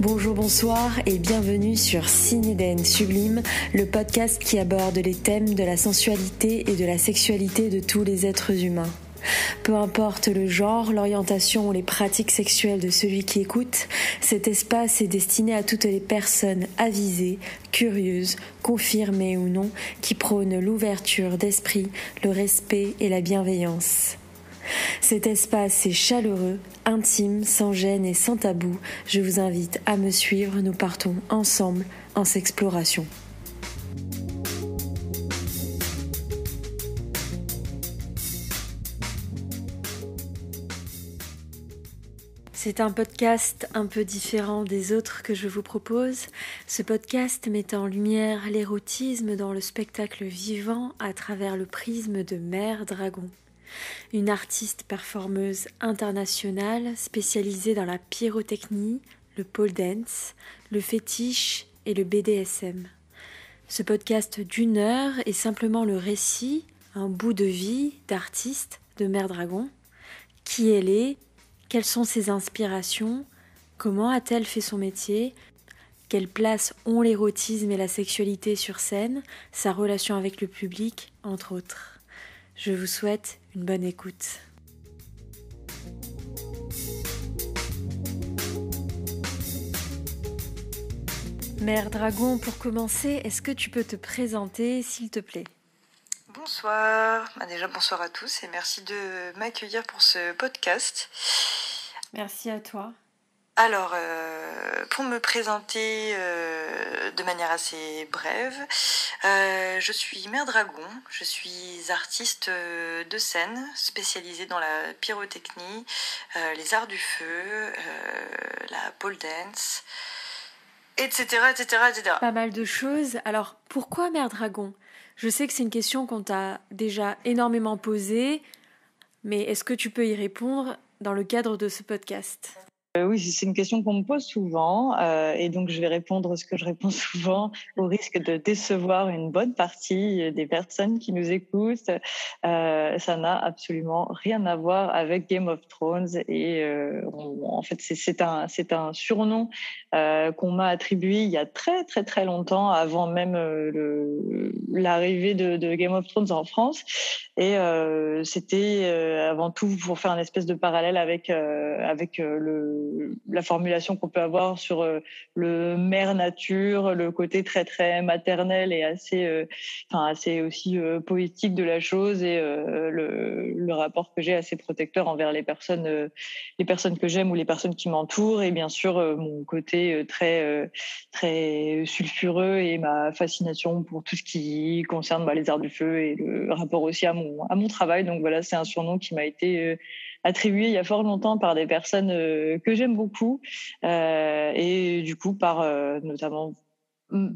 Bonjour, bonsoir et bienvenue sur Cinéden Sublime, le podcast qui aborde les thèmes de la sensualité et de la sexualité de tous les êtres humains. Peu importe le genre, l'orientation ou les pratiques sexuelles de celui qui écoute, cet espace est destiné à toutes les personnes avisées, curieuses, confirmées ou non, qui prônent l'ouverture d'esprit, le respect et la bienveillance. Cet espace est chaleureux, intime, sans gêne et sans tabou. Je vous invite à me suivre, nous partons ensemble en s'exploration. C'est un podcast un peu différent des autres que je vous propose. Ce podcast met en lumière l'érotisme dans le spectacle vivant à travers le prisme de Mère Dragon une artiste performeuse internationale spécialisée dans la pyrotechnie, le pole dance, le fétiche et le BDSM. Ce podcast d'une heure est simplement le récit, un bout de vie d'artiste de Mère Dragon. Qui elle est, quelles sont ses inspirations, comment a-t-elle fait son métier, quelle place ont l'érotisme et la sexualité sur scène, sa relation avec le public, entre autres. Je vous souhaite une bonne écoute. Mère Dragon, pour commencer, est-ce que tu peux te présenter, s'il te plaît? Bonsoir, bah, déjà bonsoir à tous et merci de m'accueillir pour ce podcast. Merci à toi. Alors, euh, pour me présenter euh, de manière assez brève, euh, je suis Mère Dragon, je suis artiste de scène spécialisée dans la pyrotechnie, les arts du feu, la pole dance, etc., etc., etc. Pas mal de choses. Alors, pourquoi Mère Dragon? Je sais que c'est une question qu'on t'a déjà énormément posée, mais est-ce que tu peux y répondre dans le cadre de ce podcast? Euh, oui, c'est une question qu'on me pose souvent euh, et donc je vais répondre ce que je réponds souvent au risque de décevoir une bonne partie des personnes qui nous écoutent. Euh, ça n'a absolument rien à voir avec Game of Thrones et en fait c'est un surnom qu'on m'a attribué il y a très très très longtemps avant même l'arrivée de, de, Game of Thrones en France et c'était avant tout pour faire un espèce de parallèle avec avec le la formulation qu'on peut avoir sur euh, le mère nature, le côté très très maternel et assez, euh, enfin assez aussi euh, poétique de la chose et le, le, rapport que j'ai assez protecteur envers les personnes, les personnes que j'aime ou les personnes qui m'entourent et bien sûr mon côté très très sulfureux et ma fascination pour tout ce qui concerne bah, les arts du feu et le rapport aussi à mon à mon travail. Donc voilà, c'est un surnom qui m'a été attribué il y a fort longtemps par des personnes euh, que j'aime beaucoup. Euh, et du coup par euh, notamment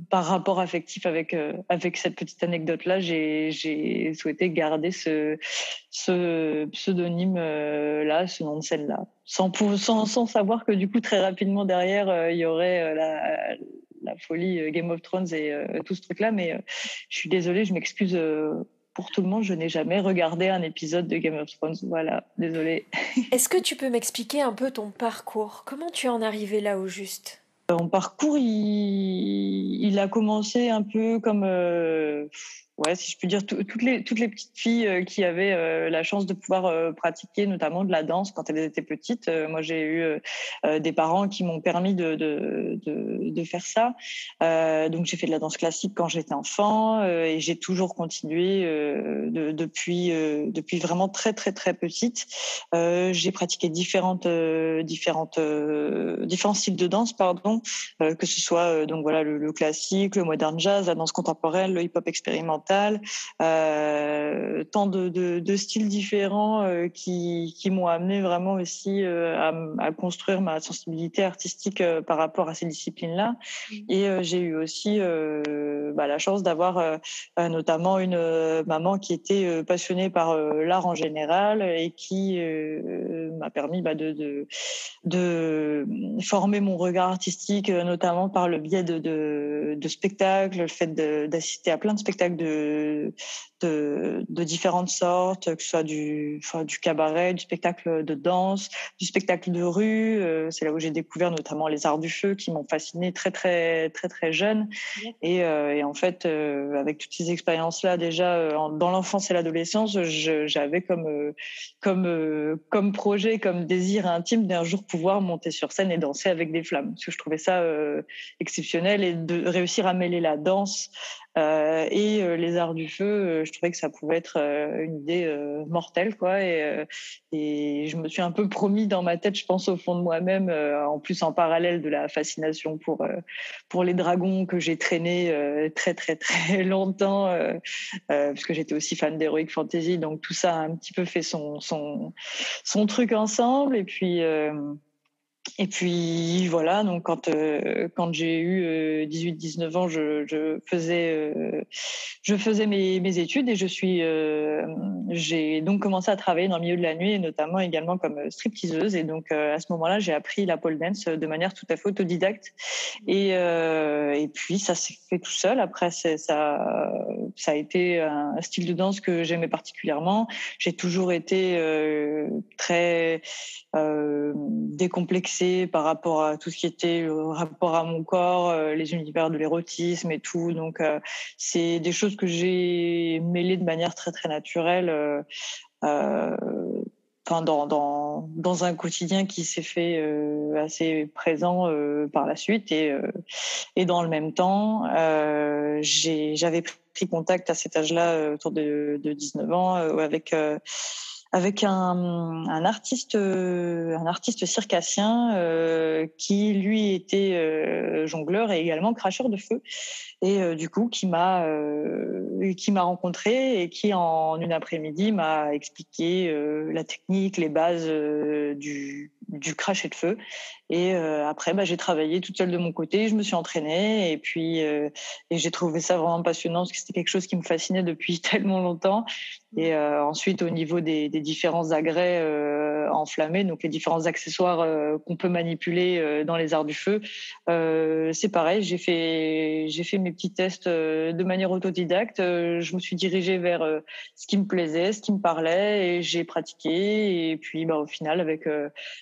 par rapport affectif avec avec cette petite anecdote là j'ai souhaité garder ce ce pseudonyme là ce nom de scène là sans, sans sans savoir que du coup très rapidement derrière il y aurait la la folie Game of Thrones et tout ce truc là mais je suis désolée je m'excuse pour tout le monde, je n'ai jamais regardé un épisode de Game of Thrones. Voilà, désolé. Est-ce que tu peux m'expliquer un peu ton parcours? Comment tu en es arrivé là au juste? Mon parcours, il, a commencé un peu comme euh, ouais, si je puis dire, toutes les toutes les petites filles euh, qui avaient euh, la chance de pouvoir euh, pratiquer notamment de la danse quand elles étaient petites. moi, j'ai eu des parents qui m'ont permis de, de, de, de, faire ça. donc, j'ai fait de la danse classique quand j'étais enfant et j'ai toujours continué de, depuis depuis vraiment très très très petite. j'ai pratiqué différentes différentes différents styles de danse, pardon, que ce soit donc voilà le, le classique, le modern jazz, la danse contemporaine, le hip-hop expérimental euh, tant de, de, de, styles différents euh, qui, qui m'ont amené vraiment aussi euh, à, à, construire ma sensibilité artistique par rapport à ces disciplines-là. Mmh. Et j'ai eu aussi bah, la chance d'avoir notamment une maman qui était passionnée par l'art en général et qui m'a permis bah, de, de, de, former mon regard artistique, notamment par le biais de, de, de spectacles, le fait d'assister à plein de spectacles de de, de, de, différentes sortes, que ce soit du, enfin, du cabaret, du spectacle de danse, du spectacle de rue. Euh, c'est là où j'ai découvert notamment les arts du feu qui m'ont fasciné très très très très jeune. Et, euh, et en fait, euh, avec toutes ces expériences-là, déjà dans l'enfance et l'adolescence, j'avais comme comme comme projet, comme désir intime d'un jour pouvoir monter sur scène et danser avec des flammes. Parce que je trouvais ça exceptionnel et de réussir à mêler la danse euh, et euh, les arts du feu, euh, je trouvais que ça pouvait être une idée mortelle, quoi. Et, et, je me suis un peu promis dans ma tête, je pense au fond de moi-même, en plus en parallèle de la fascination pour pour les dragons que j'ai traîné très très très longtemps, parce que j'étais aussi fan d'heroic fantasy, donc tout ça a un petit peu fait son son son truc ensemble. Et puis et puis voilà, donc quand euh, quand j'ai eu 18-19 euh, ans, je, faisais euh, je faisais mes, mes, études et je suis j'ai donc commencé à travailler dans le milieu de la nuit notamment également comme stripteaseuse et donc à ce moment-là, j'ai appris la pole dance de manière tout à fait autodidacte et et puis ça s'est fait tout seul. Après ça ça a été un style de danse que j'aimais particulièrement. J'ai toujours été très décomplexée par rapport à tout ce qui était le rapport à mon corps, euh, les univers de l'érotisme et tout. Donc, euh, c'est des choses que j'ai mêlées de manière très, très naturelle. Euh, dans, dans, dans un quotidien qui s'est fait assez présent par la suite et, et dans le même temps, j'avais pris contact à cet âge-là, autour de, de 19 ans, avec avec un, artiste, euh, un artiste circassien euh, qui lui était euh, jongleur et également cracheur de feu, et du coup qui m'a qui m'a rencontré et qui en une après-midi m'a expliqué la technique, les bases du du cracher de feu. Et euh, après, bah, j'ai travaillé toute seule de mon côté, je me suis entraînée et puis euh, et j'ai trouvé ça vraiment passionnant parce que c'était quelque chose qui me fascinait depuis tellement longtemps. Et euh, ensuite, au niveau des, des différents agrès enflammés, donc les différents accessoires qu'on peut manipuler dans les arts du feu, c'est pareil. J'ai fait j'ai fait mes petits tests de manière autodidacte. je me suis dirigée vers ce qui me plaisait, ce qui me parlait et j'ai pratiqué. Et puis, bah, au final, avec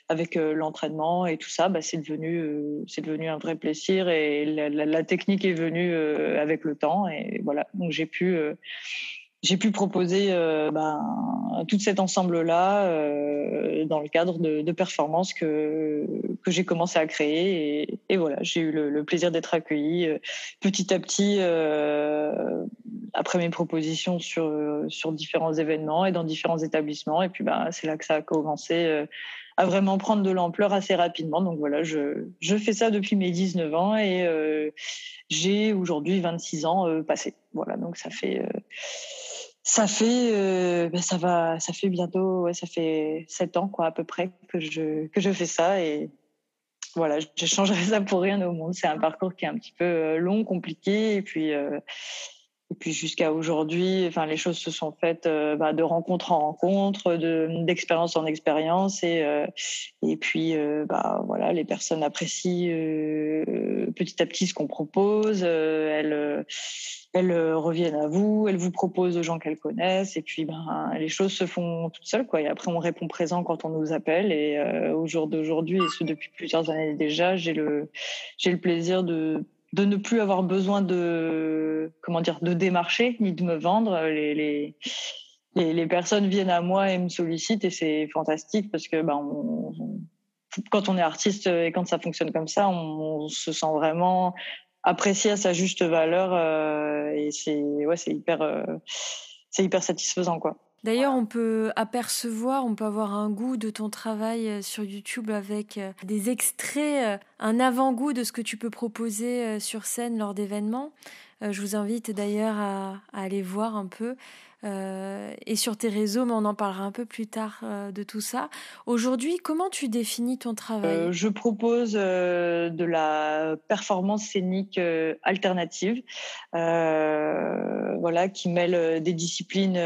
avec l'entraînement et tout ça, bah, c'est devenu, euh, c'est devenu un vrai plaisir et la, technique est venue euh, avec le temps et voilà. Donc j'ai pu, euh, j'ai pu proposer bah, tout cet ensemble-là dans le cadre de, performances que que j'ai commencé à créer et, voilà, j'ai eu le, plaisir d'être accueillie petit à petit après mes propositions sur sur différents événements et dans différents établissements et puis bah c'est là que ça a commencé à vraiment prendre de l'ampleur assez rapidement. Donc voilà, je, je fais ça depuis mes 19 ans et euh, j'ai aujourd'hui 26 ans euh, passés. Voilà, donc ça fait euh, ça fait ben ça va ça fait bientôt ça fait 7 ans quoi à peu près que je que je fais ça et voilà, je changerai ça pour rien au monde. C'est un parcours qui est un petit peu long, compliqué et puis et puis jusqu'à aujourd'hui, enfin les choses se sont faites euh, bah, de rencontre en rencontre, de d'expérience en expérience, et euh, et puis euh, bah voilà, les personnes apprécient petit à petit ce qu'on propose. elles elles reviennent à vous, elles vous proposent aux gens qu'elles connaissent, et puis ben les choses se font toutes seules quoi. Et après on répond présent quand on nous appelle. Et au jour d'aujourd'hui, et ce depuis plusieurs années déjà, j'ai le j'ai le plaisir de de ne plus avoir besoin de comment dire de démarcher ni de me vendre. Les, les les, personnes viennent à moi et me sollicitent et c'est fantastique parce que ben quand on est artiste et quand ça fonctionne comme ça on, se sent vraiment apprécié à sa juste valeur euh, et c'est ouais c'est hyper euh, c'est hyper satisfaisant quoi D'ailleurs, on peut apercevoir, on peut avoir un goût de ton travail euh, sur YouTube avec euh, des extraits, euh, un avant-goût de ce que tu peux proposer sur scène lors d'événements. Je vous invite d'ailleurs à, aller voir un peu. Euh, et sur tes réseaux, mais on en parlera un peu plus tard euh, de tout ça. Aujourd'hui, comment tu définis ton travail? Euh, Je propose de la performance scénique alternative, voilà, qui mêle des disciplines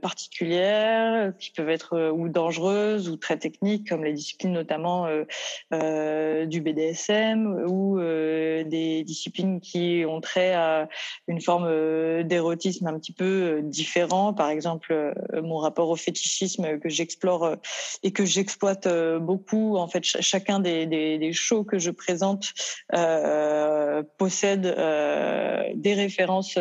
particulières, qui peuvent être ou dangereuses ou très techniques, comme les disciplines notamment du BDSM ou des disciplines qui ont trait à une forme d'érotisme un petit peu Par exemple, mon rapport au fétichisme que j'explore et que j'exploite beaucoup. En fait, chacun des, shows que je présente possède des références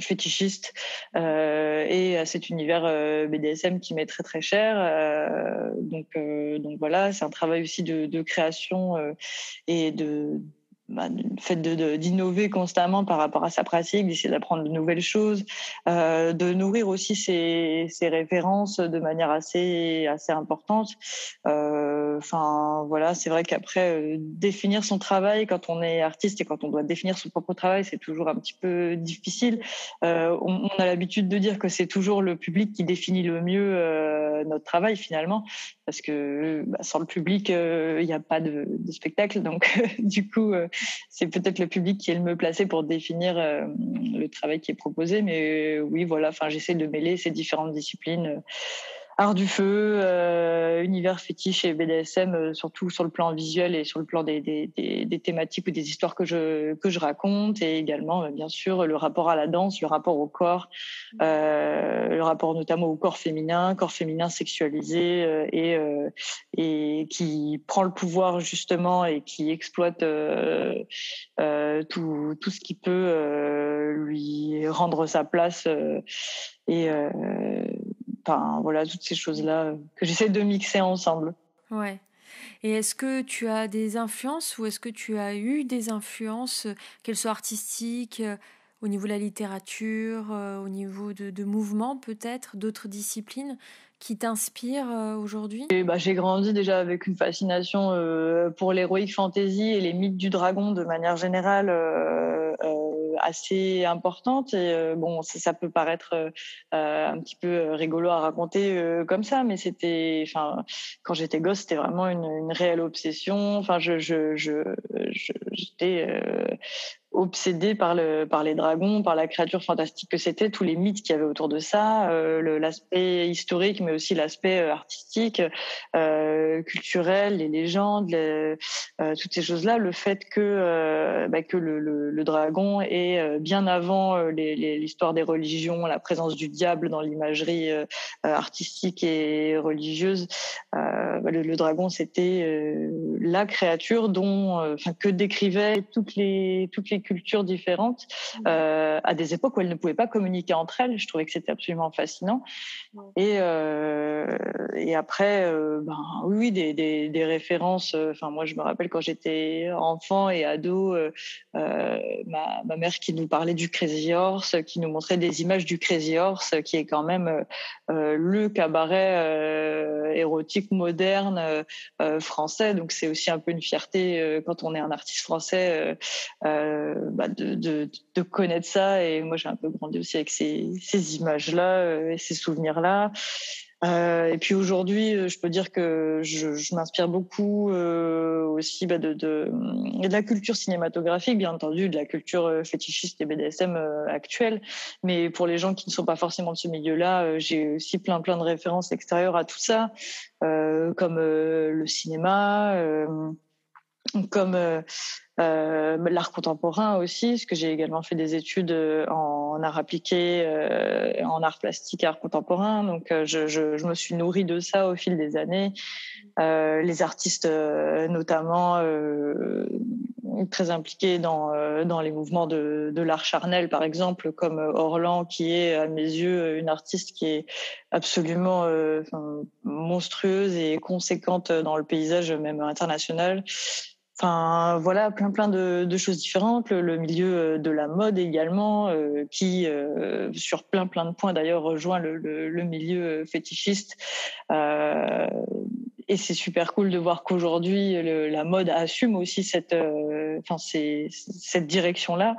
fétichistes et à cet univers BDSM qui m'est très très cher. donc, donc voilà, c'est un travail aussi de, de création et de bah, le fait d'innover constamment par rapport à sa pratique, d'essayer d'apprendre de nouvelles choses, euh, de nourrir aussi ses, ses, références de manière assez assez importante. Euh, enfin voilà, c'est vrai qu'après euh, définir son travail quand on est artiste et quand on doit définir son propre travail, c'est toujours un petit peu difficile. Euh, on, a l'habitude de dire que c'est toujours le public qui définit le mieux euh, notre travail finalement, parce que bah, sans le public, il n'y a pas de, de, spectacle, donc du coup c'est peut-être le public qui est le mieux placé pour définir le travail qui est proposé. Mais oui, voilà, enfin, j'essaie de mêler ces différentes disciplines art du feu, euh, univers fétiche et BDSM, euh, surtout sur le plan visuel et sur le plan des, des, des, des, thématiques ou des histoires que je que je raconte, et également euh, bien sûr le rapport à la danse, le rapport au corps, euh, le rapport notamment au corps féminin, corps féminin sexualisé euh, et et qui prend le pouvoir justement et qui exploite tout tout ce qui peut lui rendre sa place et Enfin, voilà, toutes ces choses-là euh, que j'essaie de mixer ensemble. Ouais. Et est-ce que tu as des influences ou est-ce que tu as eu des influences, euh, qu'elles soient artistiques, euh, au niveau de la littérature, au niveau de, de mouvements peut-être, d'autres disciplines qui t'inspirent aujourd'hui? Bah, J'ai grandi déjà avec une fascination pour l'héroïque fantasy et les mythes du dragon de manière générale assez importante. Et euh, bon, ça, peut paraître euh, un petit peu rigolo à raconter euh, comme ça, mais c'était, enfin, quand j'étais gosse, c'était vraiment une, réelle obsession. Enfin, je, j'étais obsédé par le par les dragons, par la créature fantastique que c'était, tous les mythes qu'il y avait autour de ça, euh, l'aspect historique, mais aussi l'aspect euh, artistique, euh, culturel, les légendes, toutes ces choses-là. Le fait que bah, que le, dragon est bien avant l'histoire des religions, la présence du diable dans l'imagerie artistique et religieuse. Bah, le, dragon, c'était la créature dont, que décrivaient toutes les toutes les cultures différentes euh, à des époques où elles ne pouvaient pas communiquer entre elles. Je trouvais que c'était absolument fascinant. Et, euh, et après, euh, ben, oui, des, des, des références. Enfin, moi, je me rappelle quand j'étais enfant et ado, ma, ma, mère qui nous parlait du Crazy Horse, qui nous montrait des images du Crazy Horse, qui est quand même le cabaret érotique moderne français. Donc, c'est aussi un peu une fierté quand on est un artiste français bah, de, connaître ça. Et moi, j'ai un peu grandi aussi avec ces, images-là euh, et ces souvenirs-là. Euh, et puis aujourd'hui, euh, je peux dire que je, m'inspire beaucoup aussi bah, de, de, la culture cinématographique, bien entendu, de la culture fétichiste et BDSM actuelle. Mais pour les gens qui ne sont pas forcément de ce milieu-là, j'ai aussi plein plein de références extérieures à tout ça, comme le cinéma comme euh, euh, l'art contemporain aussi, parce que j'ai également fait des études euh, en art appliqué, en art plastique, art contemporain. Donc, je, me suis nourrie de ça au fil des années. Les artistes, notamment très impliqués dans dans les mouvements de, de l'art charnel, par exemple, comme Orlan, qui est à mes yeux une artiste qui est absolument monstrueuse et conséquente dans le paysage même international. Enfin, voilà, plein plein de, choses différentes. Le, milieu euh, de la mode également, euh, qui euh, sur plein plein de points d'ailleurs rejoint le, milieu fétichiste. Et c'est super cool de voir qu'aujourd'hui la mode assume aussi cette, euh, enfin cette direction-là.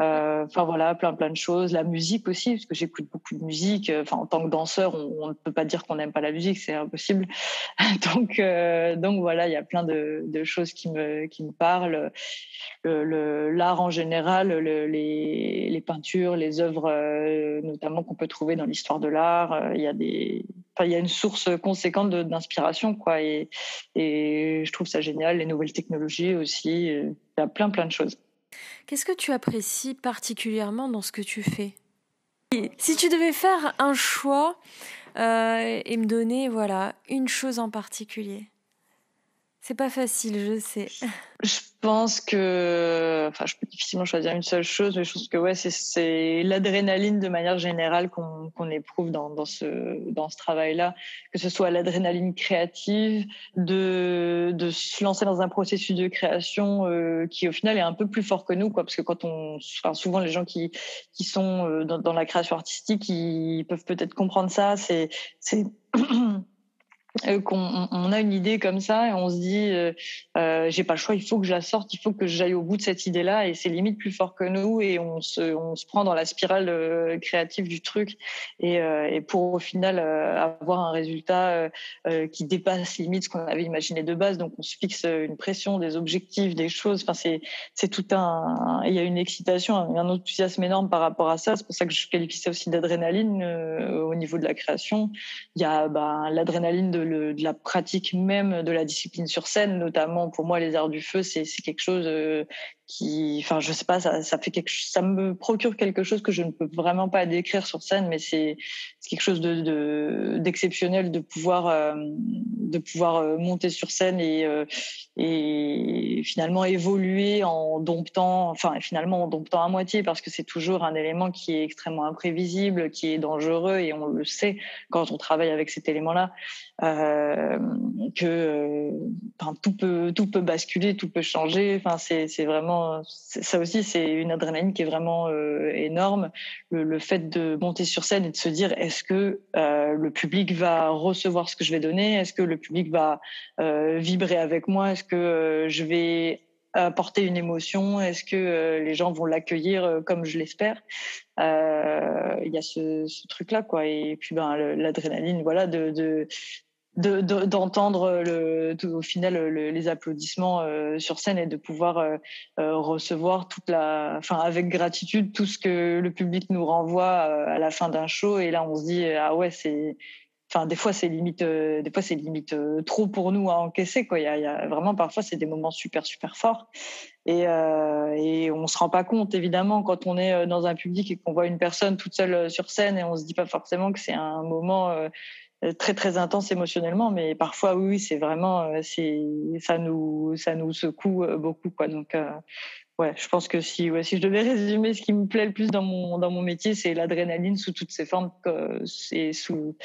Euh, enfin voilà, plein plein de choses. La musique aussi, parce que j'écoute beaucoup de musique. Enfin en tant que danseur, on, ne peut pas dire qu'on n'aime pas la musique, c'est impossible. donc euh, donc voilà, il y a plein de, de, choses qui me qui me parlent. Le l'art en général, le, les les peintures, les œuvres, euh, notamment qu'on peut trouver dans l'histoire de l'art. Il y a des Enfin, il y a une source conséquente d'inspiration, quoi. Et, je trouve ça génial. Les nouvelles technologies aussi. Il y a plein, plein de choses. Qu'est-ce que tu apprécies particulièrement dans ce que tu fais? Si tu devais faire un choix et me donner voilà une chose en particulier, c'est pas facile, je sais. Je pense que, enfin, je peux difficilement choisir une seule chose, mais je pense que ouais, c'est l'adrénaline de manière générale qu'on éprouve dans, ce travail-là, que ce soit l'adrénaline créative, de se lancer dans un processus de création euh, qui au final est un peu plus fort que nous, quoi, parce que quand on, enfin, souvent les gens qui sont euh, dans, la création artistique, ils peuvent peut-être comprendre ça. C'est qu'on on a une idée comme ça et on se dit euh, euh, j'ai pas le choix il faut que je la sorte il faut que j'aille au bout de cette idée là et c'est limite plus fort que nous et on se on se prend dans la spirale euh, créative du truc et, et pour au final avoir un résultat qui dépasse limite ce qu'on avait imaginé de base. Donc on se fixe une pression des objectifs des choses. Enfin c'est c'est tout un il y a une excitation un enthousiasme énorme par rapport à ça. C'est pour ça que je qualifie ça aussi d'adrénaline au niveau de la création. Il y a ben, l'adrénaline de de la pratique même de la discipline sur scène, notamment pour moi les arts du feu, c'est quelque chose euh, enfin, je sais pas, ça, fait ça me procure quelque chose que je ne peux vraiment pas décrire sur scène, mais c'est quelque chose de d'exceptionnel de, pouvoir euh, de pouvoir euh, monter sur scène et euh, et finalement évoluer en domptant, enfin finalement en domptant à moitié parce que c'est toujours un élément qui est extrêmement imprévisible, qui est dangereux et on le sait quand on travaille avec cet élément-là que tout peut tout peut basculer, tout peut changer. Enfin c'est c'est vraiment ça aussi, c'est une adrénaline qui est vraiment euh, énorme. Le, fait de monter sur scène et de se dire est-ce que euh, le public va recevoir ce que je vais donner? Est-ce que le public va euh, vibrer avec moi? Est-ce que je vais apporter une émotion? Est-ce que les gens vont l'accueillir comme je l'espère? Il y a ce, truc-là, quoi. Et puis, ben, l'adrénaline, voilà, de, d'entendre le au final les applaudissements euh, sur scène et de pouvoir euh, euh, recevoir toute la enfin avec gratitude tout ce que le public nous renvoie à la fin d'un show. Et là on se dit ah ouais c'est enfin des fois c'est limite des fois c'est limite trop pour nous à encaisser quoi. Il y a, y a vraiment parfois c'est des moments super super forts. Et, euh, et on se rend pas compte évidemment quand on est dans un public et qu'on voit une personne toute seule sur scène et on se dit pas forcément que c'est un moment euh, très très intense émotionnellement, mais parfois oui, c'est vraiment euh, c'est ça nous ça nous secoue euh, beaucoup quoi. Donc ouais, je pense que si ouais, si je devais résumer ce qui me plaît le plus dans mon dans mon métier, c'est l'adrénaline sous toutes ses formes, c'est sous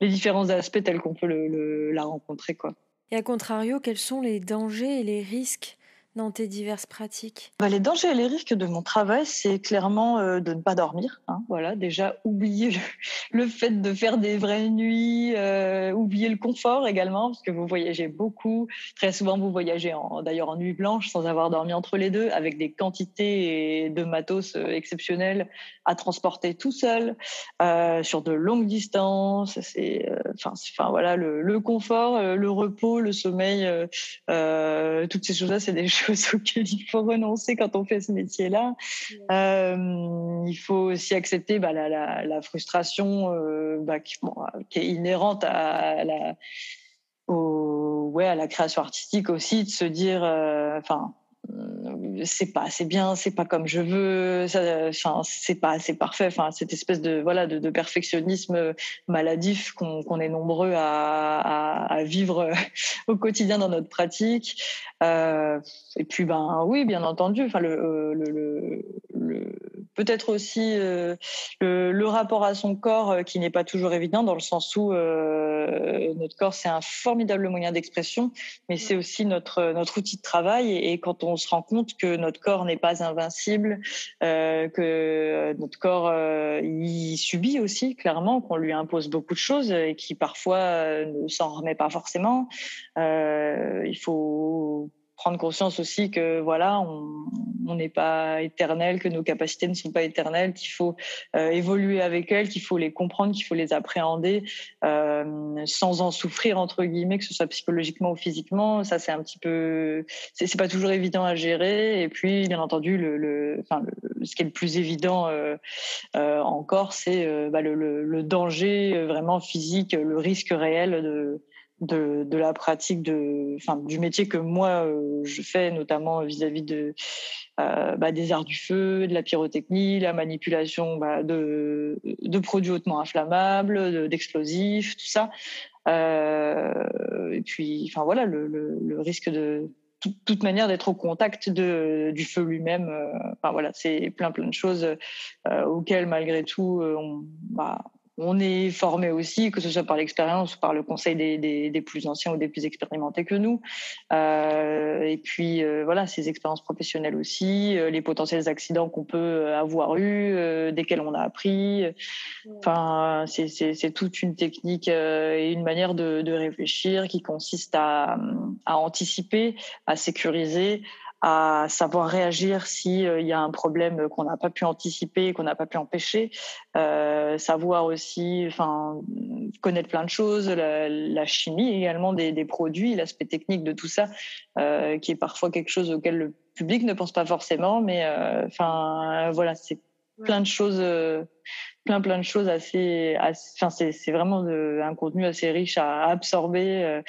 les différents aspects tels qu'on peut le, la rencontrer quoi. Et à contrario, quels sont les dangers et les risques dans tes diverses pratiques? Bah, Les dangers et les risques de mon travail, c'est clairement euh, de ne pas dormir. Hein, voilà, déjà oublier le, fait de faire des vraies nuits, euh, oublier le confort également, parce que vous voyagez beaucoup. Très souvent, vous voyagez d'ailleurs en nuit blanche sans avoir dormi entre les deux, avec des quantités de matos euh, exceptionnelles à transporter tout seul euh, sur de longues distances. C'est, enfin, voilà, le, le confort, le repos, le sommeil, toutes ces choses-là, c'est des choses choses auxquelles il faut renoncer quand on fait ce métier-là. Euh, il faut aussi accepter bah, la, la, la, frustration euh, bah, qui, bon, qui, est inhérente à la, au, ouais, à la création artistique aussi, de se dire, euh, enfin, euh, c'est pas assez bien, c'est pas comme je veux, enfin c'est pas assez parfait, enfin cette espèce de voilà de, de perfectionnisme maladif qu'on est nombreux à, à, à, vivre au quotidien dans notre pratique. Euh, et puis ben oui, bien entendu, enfin le, euh, le, le, le peut-être aussi euh, le, le, rapport à son corps euh, qui n'est pas toujours évident dans le sens où euh, notre corps c'est un formidable moyen d'expression, mais c'est aussi notre notre outil de travail. Et, et, quand on se rend compte que notre corps n'est pas invincible, euh, que notre corps il subit aussi clairement qu'on lui impose beaucoup de choses et qui parfois ne s'en remet pas forcément, il faut prendre conscience aussi que voilà, on n'est pas éternel, que nos capacités ne sont pas éternelles, qu'il faut euh, évoluer avec elles, qu'il faut les comprendre, qu'il faut les appréhender euh, sans en souffrir entre guillemets, que ce soit psychologiquement ou physiquement. Ça c'est un petit peu, c'est pas toujours évident à gérer. Et puis bien entendu, le, le, enfin, ce qui est le plus évident euh, encore, c'est bah, le, le, danger vraiment physique, le risque réel de de, de, la pratique de, enfin, du métier que moi je fais, notamment vis-à-vis de bah, des arts du feu, de la pyrotechnie, la manipulation bah, de, de produits hautement inflammables, d'explosifs, tout ça. et puis, enfin voilà, le, le, le risque de toute manière d'être au contact de, du feu lui-même. Euh, enfin voilà, c'est plein plein de choses euh, auxquelles malgré tout euh, on, bah, on est formé aussi, que ce soit par l'expérience ou par le conseil des, des, des, plus anciens ou des plus expérimentés que nous. Euh, et puis euh, voilà, ces expériences professionnelles aussi, euh, les potentiels accidents qu'on peut avoir eu, euh, desquels on a appris. Enfin, c'est toute une technique et une manière de, de réfléchir qui consiste à, à anticiper, à sécuriser, à savoir réagir s'il euh, y a un problème qu'on n'a pas pu anticiper, qu'on n'a pas pu empêcher, euh, savoir aussi, connaître plein de choses, la, chimie également des, des produits, l'aspect technique de tout ça, euh, qui est parfois quelque chose auquel le public ne pense pas forcément, mais enfin, voilà, c'est plein de choses plein plein de choses assez, enfin c'est vraiment un contenu assez riche à absorber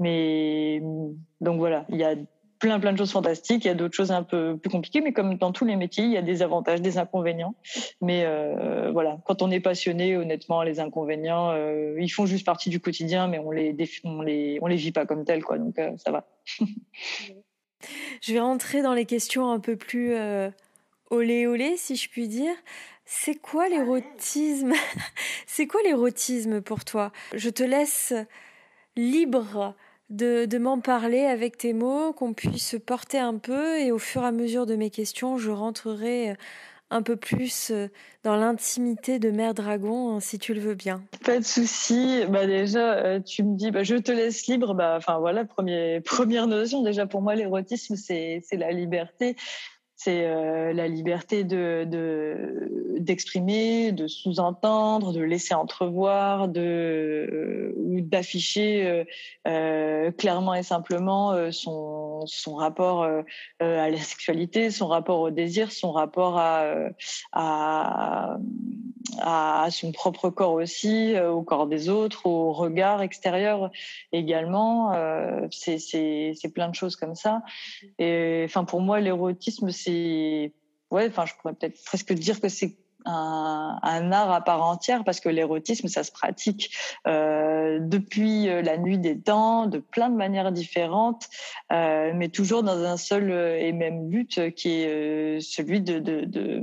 mais donc voilà il y a plein plein de choses fantastiques. Il y a d'autres choses un peu plus compliquées, mais comme dans tous les métiers, il y a des avantages, des inconvénients. Mais euh, voilà, quand on est passionné, honnêtement, les inconvénients, euh, ils font juste partie du quotidien, mais on les on les on les vit pas comme tels, quoi. Donc euh, ça va. je vais rentrer dans les questions un peu plus euh, olé olé, si je puis dire. C'est quoi l'érotisme C'est quoi l'érotisme pour toi? Je te laisse libre de, m'en parler avec tes mots, qu'on puisse porter un peu et au fur et à mesure de mes questions, je rentrerai euh, un peu plus euh, dans l'intimité de Mère Dragon, hein, si tu le veux bien. Pas de souci. Bah déjà, euh, tu me dis, bah, je te laisse libre. Bah, enfin voilà, premier, première notion. Déjà pour moi, l'érotisme, c'est la liberté c'est euh, la liberté de d'exprimer, de, sous-entendre, de laisser entrevoir, de euh, ou d'afficher euh, clairement et simplement son son rapport à la sexualité, son rapport au désir, son rapport à à à, son propre corps aussi, au corps des autres, au regard extérieur également. c'est c'est plein de choses comme ça. Et enfin pour moi l'érotisme c'est ouais, enfin, je pourrais peut-être presque dire que c'est un, art à part entière parce que l'érotisme, ça se pratique euh, depuis euh, la nuit des temps, de plein de manières différentes, euh, mais toujours dans un seul et même but qui est euh, celui de, de, de,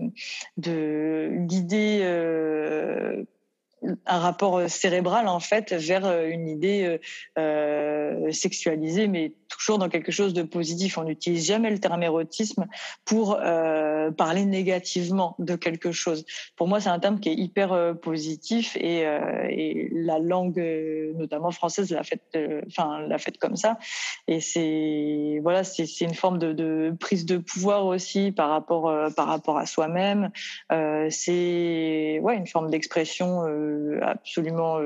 de guider euh, un rapport cérébral en fait vers une idée euh, sexualisée, mais toujours dans quelque chose de positif. On n'utilise jamais le terme érotisme pour euh, parler négativement de quelque chose. Pour moi, c'est un terme qui est hyper euh, positif et, euh, la langue, euh, notamment française, l'a fait, euh, enfin l'a fait comme ça. Et c'est voilà, c'est une forme de, de, prise de pouvoir aussi par rapport par rapport à soi-même. c'est ouais une forme d'expression absolument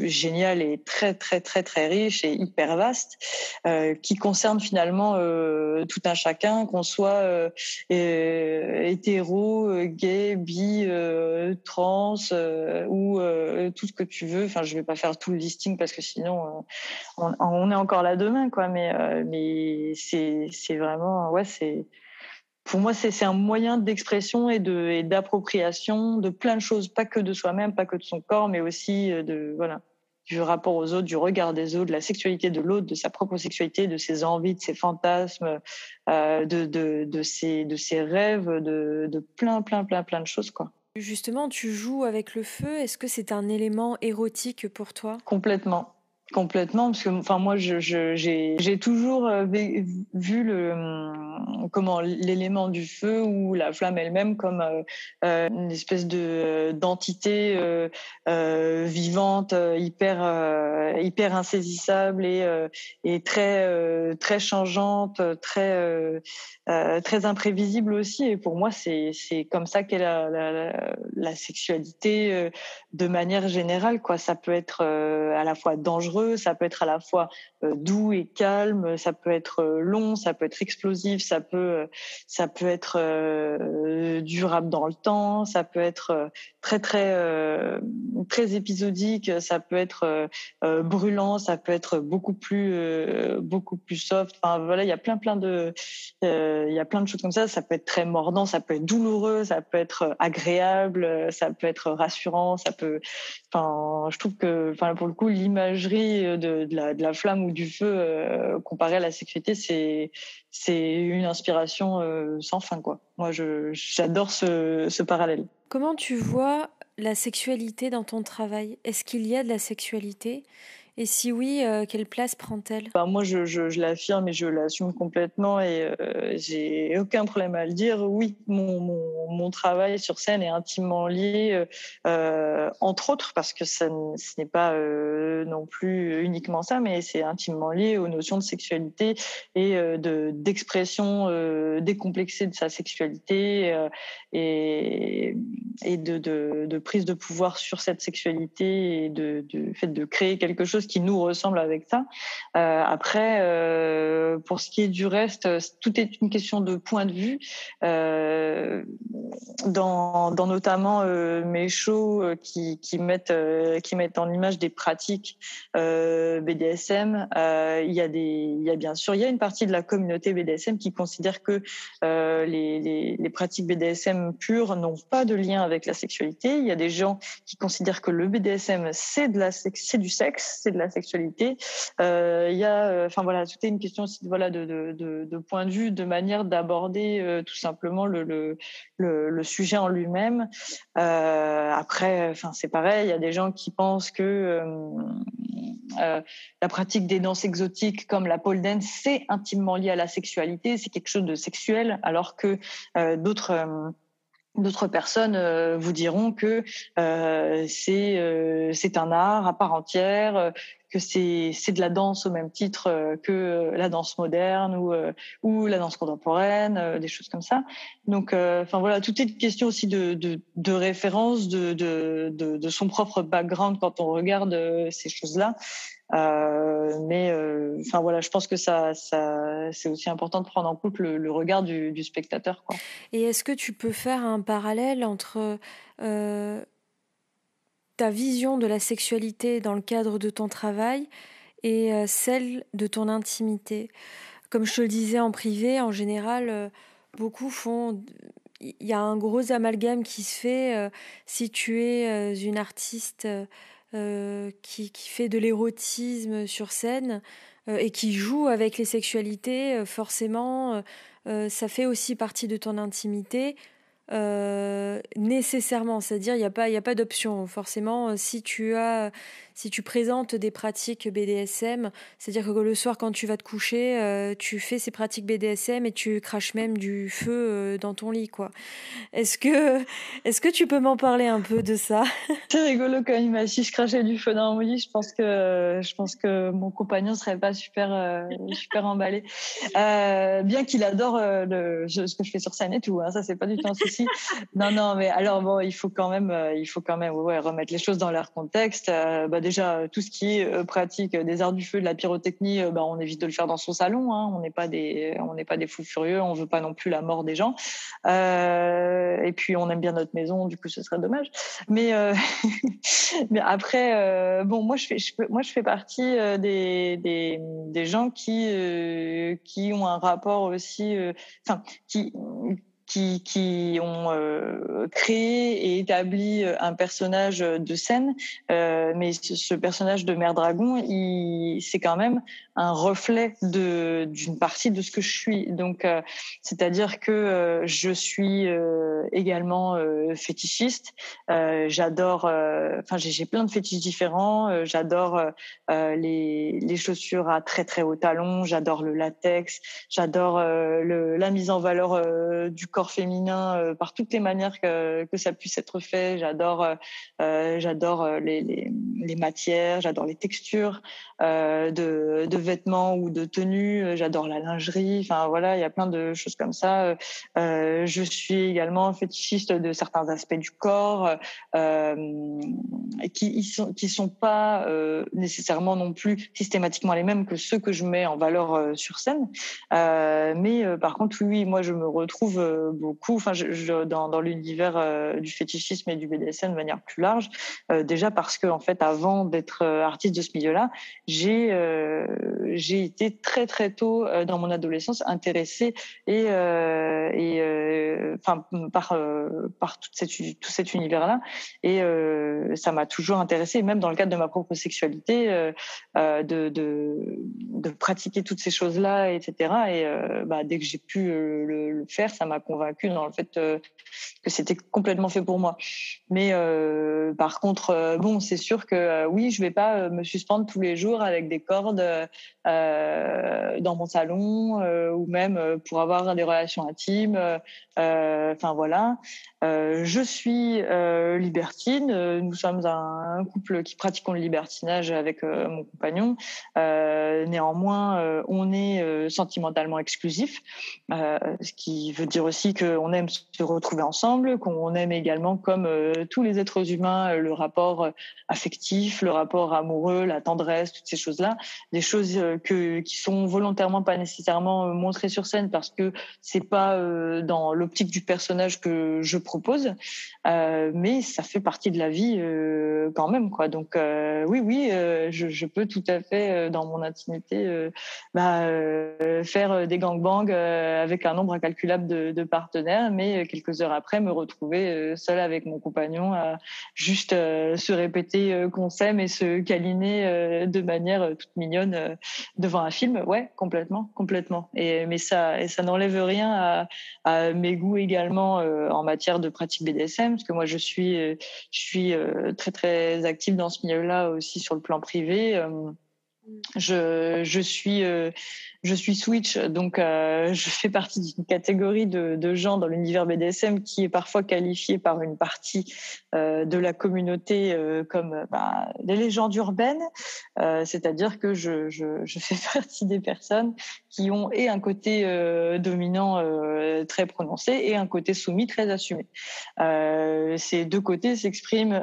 géniale et très très très très riche et hyper vaste. Euh, qui concerne finalement euh, tout un chacun, qu'on soit euh, hétéro, gay, bi, trans ou tout ce que tu veux. Enfin, je vais pas faire tout le listing parce que sinon on, on, est encore là demain, quoi. Mais mais c'est c'est vraiment ouais c'est pour moi, c'est un moyen d'expression et d'appropriation de, de plein de choses, pas que de soi-même, pas que de son corps, mais aussi de voilà du rapport aux autres, du regard des autres, de la sexualité de l'autre, de sa propre sexualité, de ses envies, de ses fantasmes, euh, de, de, de, ses, de ses rêves, de, de plein, plein, plein, plein de choses, quoi. Justement, tu joues avec le feu. Est-ce que c'est un élément érotique pour toi? Complètement. Complètement, parce que enfin moi j'ai toujours euh, vu hum, l'élément du feu ou la flamme elle-même comme euh, euh, une espèce de d'entité vivante hyper insaisissable et très changeante, très imprévisible aussi. Et pour moi c'est comme ça qu'est la, sexualité de manière générale. Ça peut être à la fois dangereux ça peut être à la fois doux et calme, ça peut être long, ça peut être explosif, ça peut ça peut être durable dans le temps, ça peut être très très très épisodique, ça peut être brûlant, ça peut être beaucoup plus beaucoup plus soft. Enfin voilà, il y a plein plein de il y a plein de choses comme ça. Ça peut être très mordant, ça peut être douloureux, ça peut être agréable, ça peut être rassurant, ça peut. Enfin, je trouve que, enfin, pour le coup, l'imagerie de, de, la, flamme ou du feu euh, comparée à la sécurité, c'est une inspiration euh, sans fin, quoi. Moi, j'adore ce, ce parallèle. Comment tu vois la sexualité dans ton travail? Est-ce qu'il y a de la sexualité? Et si oui, euh, quelle place prend-elle? Bah, Moi, je, l'affirme et je l'assume complètement et euh, j'ai aucun problème à le dire. Oui, mon, travail sur scène est intimement lié, euh, entre autres, parce que ce n'est pas non plus uniquement ça, mais c'est intimement lié aux notions de sexualité et de d'expression décomplexée de sa sexualité et, de, prise de pouvoir sur cette sexualité et de fait de créer quelque chose qui nous ressemble avec ça. Euh, après, euh, pour ce qui est du reste, tout est une question de point de vue. Euh, dans, notamment mes shows qui, mettent qui mettent en image des pratiques BDSM, il y a y a bien sûr, il y a une partie de la communauté BDSM qui considère que les, les, les pratiques BDSM pures n'ont pas de lien avec la sexualité. Il y a des gens qui considèrent que le BDSM c'est de la c'est du sexe, de la sexualité. Euh, il y a, euh, enfin voilà, est une question aussi, voilà, de, point de vue, de manière d'aborder euh, tout simplement le, le, le, sujet en lui-même. après, enfin c'est pareil, il y a des gens qui pensent que la pratique des danses exotiques comme la pole dance, c'est intimement lié à la sexualité, c'est quelque chose de sexuel, alors que d'autres D'autres personnes euh, vous diront que euh, c'est euh, c'est un art à part entière, que c'est c'est de la danse au même titre que la danse moderne ou ou la danse contemporaine, des choses comme ça. Donc, enfin voilà, tout est une question aussi de de, de référence, de de de son propre background quand on regarde ces choses-là. Euh, mais euh, enfin voilà, je pense que ça, ça c'est aussi important de prendre en compte le, regard du, spectateur. Quoi. Et est-ce que tu peux faire un parallèle entre euh, ta vision de la sexualité dans le cadre de ton travail et celle de ton intimité? Comme je te le disais en privé, en général, beaucoup font il y a un gros amalgame qui se fait si tu es une artiste euh, qui, fait de l'érotisme sur scène euh, et qui joue avec les sexualités, euh, forcément, ça fait aussi partie de ton intimité. nécessairement, c'est-à-dire il n'y a pas, il a pas d'option. Forcément, si tu as, si tu présentes des pratiques BDSM, c'est-à-dire que le soir quand tu vas te coucher, euh, tu fais ces pratiques BDSM et tu craches même du feu euh, dans ton lit, quoi. Est-ce que, est-ce que tu peux m'en parler un peu de ça? C'est rigolo quand il m'a dit je crachais du feu dans mon lit. Je pense que, je pense que mon compagnon serait pas super, euh, super emballé. bien qu'il adore le, ce que je fais sur scène et tout, hein, ça c'est pas du tout un souci. Non, non, mais alors bon, il faut quand même, il faut quand même, ouais, remettre les choses dans leur contexte. Bah, euh, tout ce qui est euh, pratique euh, des arts du feu, de la pyrotechnie, bah, on évite de le faire dans son salon. Hein. On n'est pas des, on n'est pas des fous furieux. On veut pas non plus la mort des gens. Et puis on aime bien notre maison, du coup ce serait dommage. Mais après, bon, moi je fais, moi je fais partie des, des, des gens qui qui ont un rapport aussi, enfin qui qui, ont euh, créé et établi euh, un personnage de scène, euh, mais ce, personnage de Mère Dragon, c'est quand même un reflet d'une partie de ce que je suis. Donc, c'est-à-dire que je suis également fétichiste. j'adore, enfin, j'ai plein de fétiches différents. j'adore les, les chaussures à très très haut talon. J'adore le latex. J'adore la mise en valeur du corps féminin par toutes les manières que, que ça puisse être fait. J'adore, j'adore les, les, matières, j'adore les textures de, de, vêtements ou de tenues. J'adore la lingerie. Enfin voilà, il y a plein de choses comme ça. je suis également fétichiste de certains aspects du corps qui ne sont, qui sont pas nécessairement non plus systématiquement les mêmes que ceux que je mets en valeur euh, sur scène. Euh, mais euh, par contre, oui, moi, je me retrouve beaucoup, enfin, dans, l'univers du fétichisme et du BDSM de manière plus large, déjà parce que en fait, avant d'être artiste de ce milieu-là, j'ai j'ai été très très tôt dans mon adolescence intéressée et enfin par par tout cet univers-là et ça m'a toujours intéressée, même dans le cadre de ma propre sexualité, de, de, pratiquer toutes ces choses-là, etc. Et euh, bah, dès que j'ai pu euh, le, faire, ça m'a convaincu dans le fait euh, que c'était complètement fait pour moi. Mais par contre, bon, c'est sûr que oui, je vais pas me suspendre tous les jours avec des cordes dans mon salon ou même pour avoir des relations intimes. Enfin voilà. je suis libertine. Nous sommes un, couple qui pratiquons le libertinage avec mon compagnon. néanmoins, on est euh, sentimentalement exclusif, euh, ce qui veut dire aussi qu'on aime se retrouver ensemble, qu'on aime également, comme euh, tous les êtres humains, le rapport affectif, le rapport amoureux, la tendresse, toutes ces choses-là, des choses que, qui sont volontairement pas nécessairement montrées sur scène parce que c'est pas dans l'optique du personnage que je propose, mais ça fait partie de la vie quand même, quoi. Donc oui, oui, je, peux tout à fait dans mon intimité bah, euh, faire euh, des gangbangs euh, avec un nombre incalculable de, de, mais quelques heures après me retrouver seule avec mon compagnon à juste se répéter qu'on s'aime et se câliner de manière toute mignonne devant un film. Ouais, complètement, complètement. Et mais ça, et ça n'enlève rien à, à, mes goûts également en matière de pratique BDSM, parce que moi je suis, je suis très très active dans ce milieu-là aussi sur le plan privé. Je, je suis euh, je suis Switch, donc euh, je fais partie d'une catégorie de, de, gens dans l'univers BDSM qui est parfois qualifiée par une partie euh, de la communauté euh, comme bah, des légendes urbaines, euh, c'est-à-dire que je, je, je, fais partie des personnes qui ont et un côté dominant très prononcé et un côté soumis très assumé. ces deux côtés s'expriment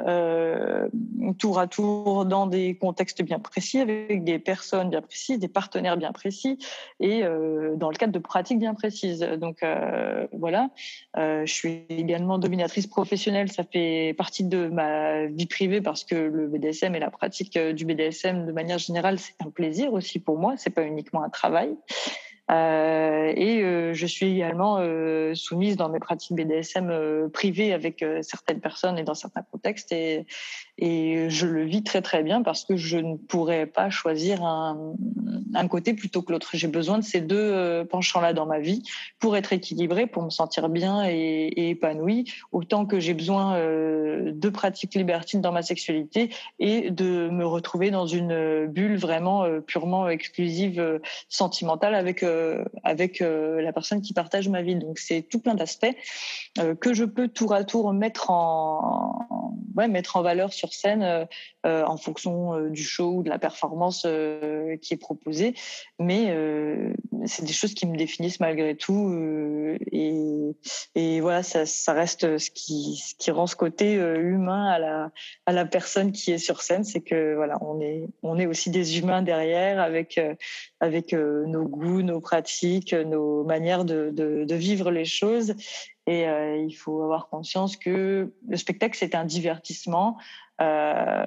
tour à tour dans des contextes bien précis, avec des personnes bien précises, des partenaires bien précis et euh, dans le cadre de pratiques bien précises. Donc euh, voilà, euh, je suis également dominatrice professionnelle, ça fait partie de ma vie privée parce que le BDSM et la pratique du BDSM de manière générale, c'est un plaisir aussi pour moi, c'est pas uniquement un travail. Euh, et euh, je suis également euh, soumise dans mes pratiques BDSM privées avec certaines personnes et dans certains contextes. Et, je le vis très très bien parce que je ne pourrais pas choisir un, un côté plutôt que l'autre. J'ai besoin de ces deux penchants-là dans ma vie pour être équilibrée, pour me sentir bien et, et épanouie, autant que j'ai besoin de pratiques libertines dans ma sexualité et de me retrouver dans une bulle vraiment purement exclusive sentimentale avec avec euh, la personne qui partage ma vie. Donc c'est tout plein d'aspects euh, que je peux tour à tour mettre en, mettre en valeur sur scène en fonction du show ou de la performance qui est proposée. Mais c'est des choses qui me définissent malgré tout et, et voilà, ça, ça, reste ce qui, ce qui rend ce côté humain à la, à la personne qui est sur scène, c'est que voilà, on est, on est aussi des humains derrière avec, avec nos goûts, nos pratiques, nos manières de, vivre les choses. Et euh, il faut avoir conscience que le spectacle, c'est un divertissement euh,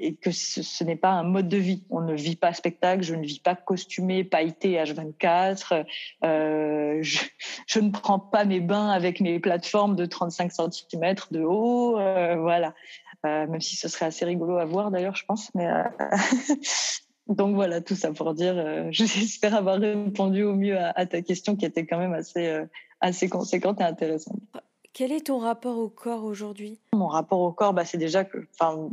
et que ce, n'est pas un mode de vie. On ne vit pas spectacle, je ne vis pas costumé, pailleté H24. Euh, je, ne prends pas mes bains avec mes plateformes de 35 cm de haut. Voilà. Même si ce serait assez rigolo à voir d'ailleurs, je pense. Mais Donc voilà, tout ça pour dire, euh, j'espère avoir répondu au mieux à, ta question qui était quand même assez, euh, assez conséquente et intéressante. Quel est ton rapport au corps aujourd'hui? Mon rapport au corps, bah, c'est déjà que,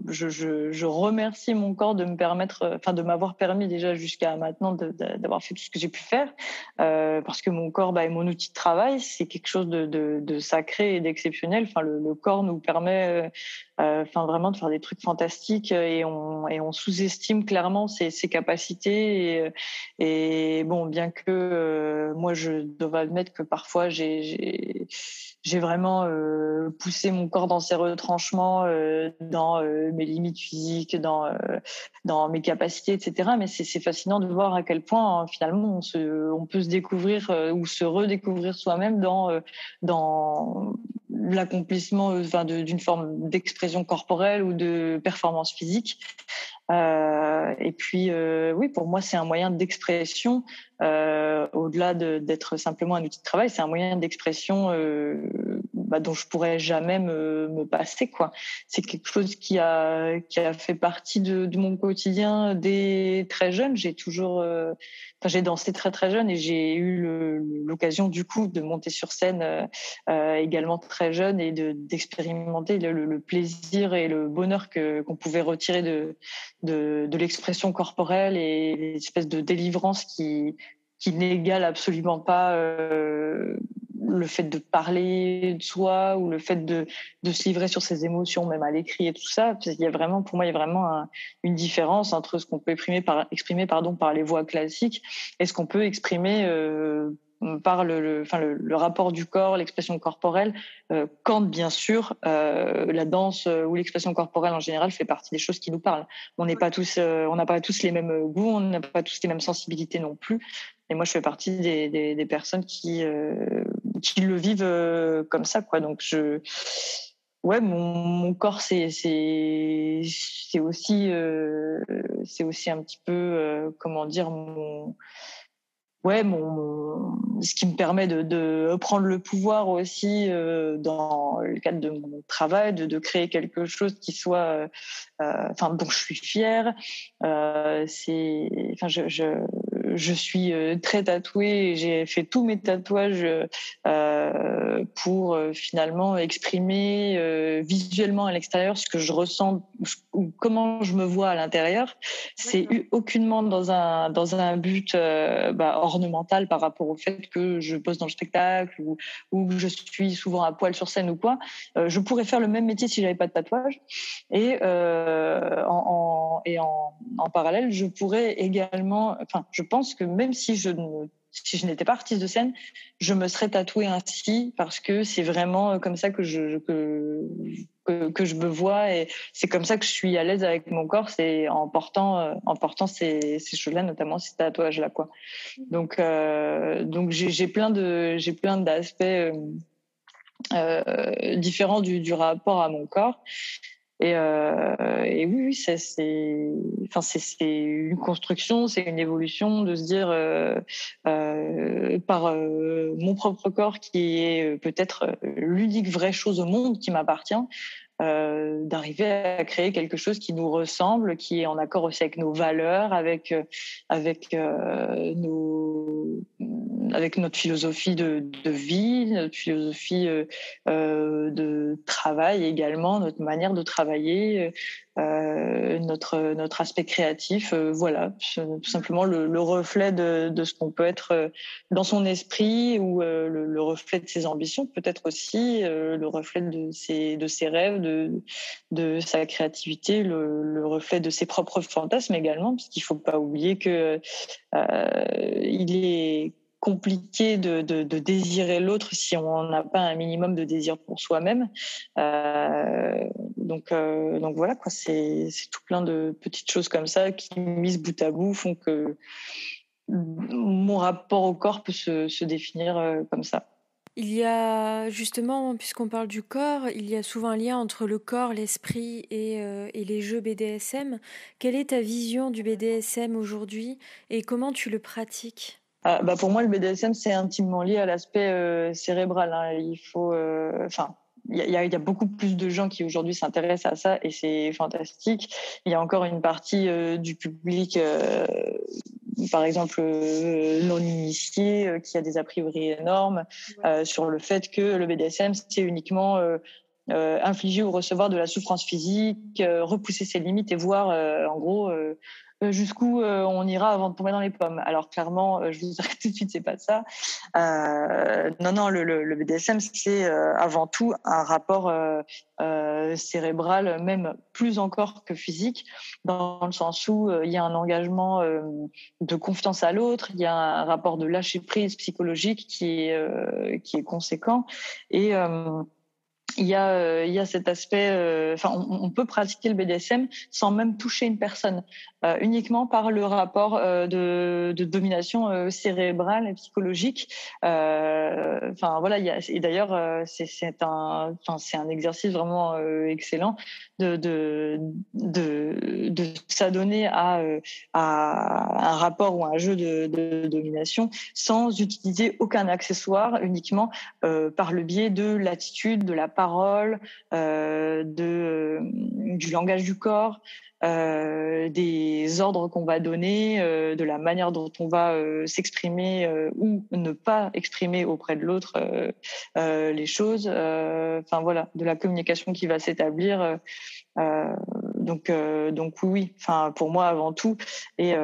je, je, je, remercie mon corps de me permettre, euh, de m'avoir permis déjà jusqu'à maintenant d'avoir fait tout ce que j'ai pu faire, euh, parce que mon corps bah, est mon outil de travail, c'est quelque chose de, de, sacré et d'exceptionnel. Le, corps nous permet, euh, vraiment de faire des trucs fantastiques et on, et on sous-estime clairement ses, capacités. Et, bon, bien que moi, je dois admettre que parfois j'ai j'ai vraiment euh, poussé mon corps dans ses retranchements, euh, dans euh, mes limites physiques, dans euh, dans mes capacités, etc. Mais c'est fascinant de voir à quel point hein, finalement on se on peut se découvrir euh, ou se redécouvrir soi-même dans dans l'accomplissement enfin, d'une forme d'expression corporelle ou de performance physique. Euh, et puis, euh, oui, pour moi, c'est un moyen d'expression, euh, au-delà d'être simplement un outil de travail, c'est un moyen d'expression bah, dont je pourrais jamais me, me passer. quoi. C'est quelque chose qui a, qui a fait partie de, de mon quotidien dès très jeune. J'ai toujours, euh, j'ai dansé très très jeune et j'ai eu l'occasion du coup de monter sur scène euh, également très jeune et d'expérimenter le, le, plaisir et le bonheur que qu'on pouvait retirer de de, de l'expression corporelle et l'espèce de délivrance qui, qui n'égale absolument pas euh, le fait de parler de soi ou le fait de, de se livrer sur ses émotions, même à l'écrit et tout ça. Il y a vraiment, pour moi, il y a vraiment une différence entre ce qu'on peut exprimer par, exprimer pardon, par les voix classiques et ce qu'on peut exprimer euh, par le, enfin, le, le, rapport du corps, l'expression corporelle, euh, quand bien sûr euh, la danse euh, ou l'expression corporelle en général fait partie des choses qui nous parlent. On n'est pas tous, euh, on n'a pas tous les mêmes goûts, on n'a pas tous les mêmes sensibilités non plus. Et moi, je fais partie des, des, des personnes qui euh, qui le vivent comme ça, quoi. Donc je ouais mon, mon corps c'est c'est c'est aussi euh, c'est aussi un petit peu euh, comment dire mon ouais, mon, ce qui me permet de, de prendre le pouvoir aussi euh, dans le cadre de mon travail, de, de créer quelque chose qui soit, euh, enfin, dont je suis fière. Euh, c'est, enfin, je, je, je suis euh, très tatouée. J'ai fait tous mes tatouages euh, pour euh, finalement exprimer euh, visuellement à l'extérieur ce que je ressens ou comment je me vois à l'intérieur. C'est aucunement dans un dans un but bah, ornemental par rapport au fait que je pose dans le spectacle ou, ou que je suis souvent à poil sur scène ou quoi. je pourrais faire le même métier si j'avais pas de tatouage. Et en, en, et en, en parallèle, je pourrais également, enfin, je pense que même si je si je n'étais pas artiste de scène, je me serais tatouée ainsi parce que c'est vraiment comme ça que je que, que, je me vois et c'est comme ça que je suis à l'aise avec mon corps, c'est en portant en portant ces, ces choses-là, notamment ces tatouages-là quoi. Donc euh, donc j'ai plein de j'ai plein d'aspects euh, euh, différents du, du rapport à mon corps et, euh, et oui, oui c'est, enfin, c'est, une construction, c'est une évolution de se dire euh, euh, par euh, mon propre corps qui est peut-être l'unique vraie chose au monde qui m'appartient, euh, d'arriver à créer quelque chose qui nous ressemble, qui est en accord aussi avec nos valeurs, avec avec euh, nos avec notre philosophie de, vie, notre philosophie euh, euh de travail également, notre manière de travailler, euh, notre notre aspect créatif, euh, voilà, tout simplement le, le reflet de, de ce qu'on peut être euh, dans son esprit ou le, le, reflet de ses ambitions, peut-être aussi le reflet de ses de ses rêves, de de sa créativité, le, le reflet de ses propres fantasmes également, parce qu'il faut pas oublier que il est compliqué de, désirer l'autre si on n'a pas un minimum de désir pour soi-même. Euh, donc, euh, donc voilà. C'est, tout plein de petites choses comme ça qui, mises bout à bout, font que mon rapport au corps peut se, définir euh, comme ça. Il y a justement, puisqu'on parle du corps, il y a souvent un lien entre le corps, l'esprit et, les jeux BDSM. Quelle est ta vision du BDSM aujourd'hui et comment tu le pratiques? Ah, bah pour moi, le BDSM, c'est intimement lié à l'aspect euh, cérébral. Hein. Il faut, euh, enfin, il y a, y a, beaucoup plus de gens qui aujourd'hui s'intéressent à ça et c'est fantastique. Il y a encore une partie euh, du public par exemple non initié qui a des a priori énormes sur le fait que le BDSM c'est uniquement infliger ou recevoir de la souffrance physique, repousser ses limites et voir en gros jusqu'où euh, on ira avant de tomber dans les pommes. Alors clairement, euh, je vous arrête tout de suite, c'est pas ça. non, non, le, le, BDSM, c'est avant tout un rapport cérébral, même plus encore que physique, dans le sens où il y a un engagement de confiance à l'autre, il y a un rapport de lâcher prise psychologique qui est qui est conséquent et il y a, euh, il y a cet aspect, euh, enfin, on, peut pratiquer le BDSM sans même toucher une personne, euh, uniquement par le rapport de, domination cérébrale et psychologique. Enfin, voilà, et d'ailleurs, c'est un, enfin, c'est un exercice vraiment excellent de, de, de, s'adonner à, à un rapport ou un jeu de, de, domination sans utiliser aucun accessoire, uniquement par le biais de l'attitude, de la parole, euh, de, du langage du corps, euh, des ordres qu'on va donner, euh, de la manière dont on va s'exprimer ou ne pas exprimer auprès de l'autre les choses. Enfin voilà, de la communication qui va s'établir. donc donc oui, enfin pour moi avant tout et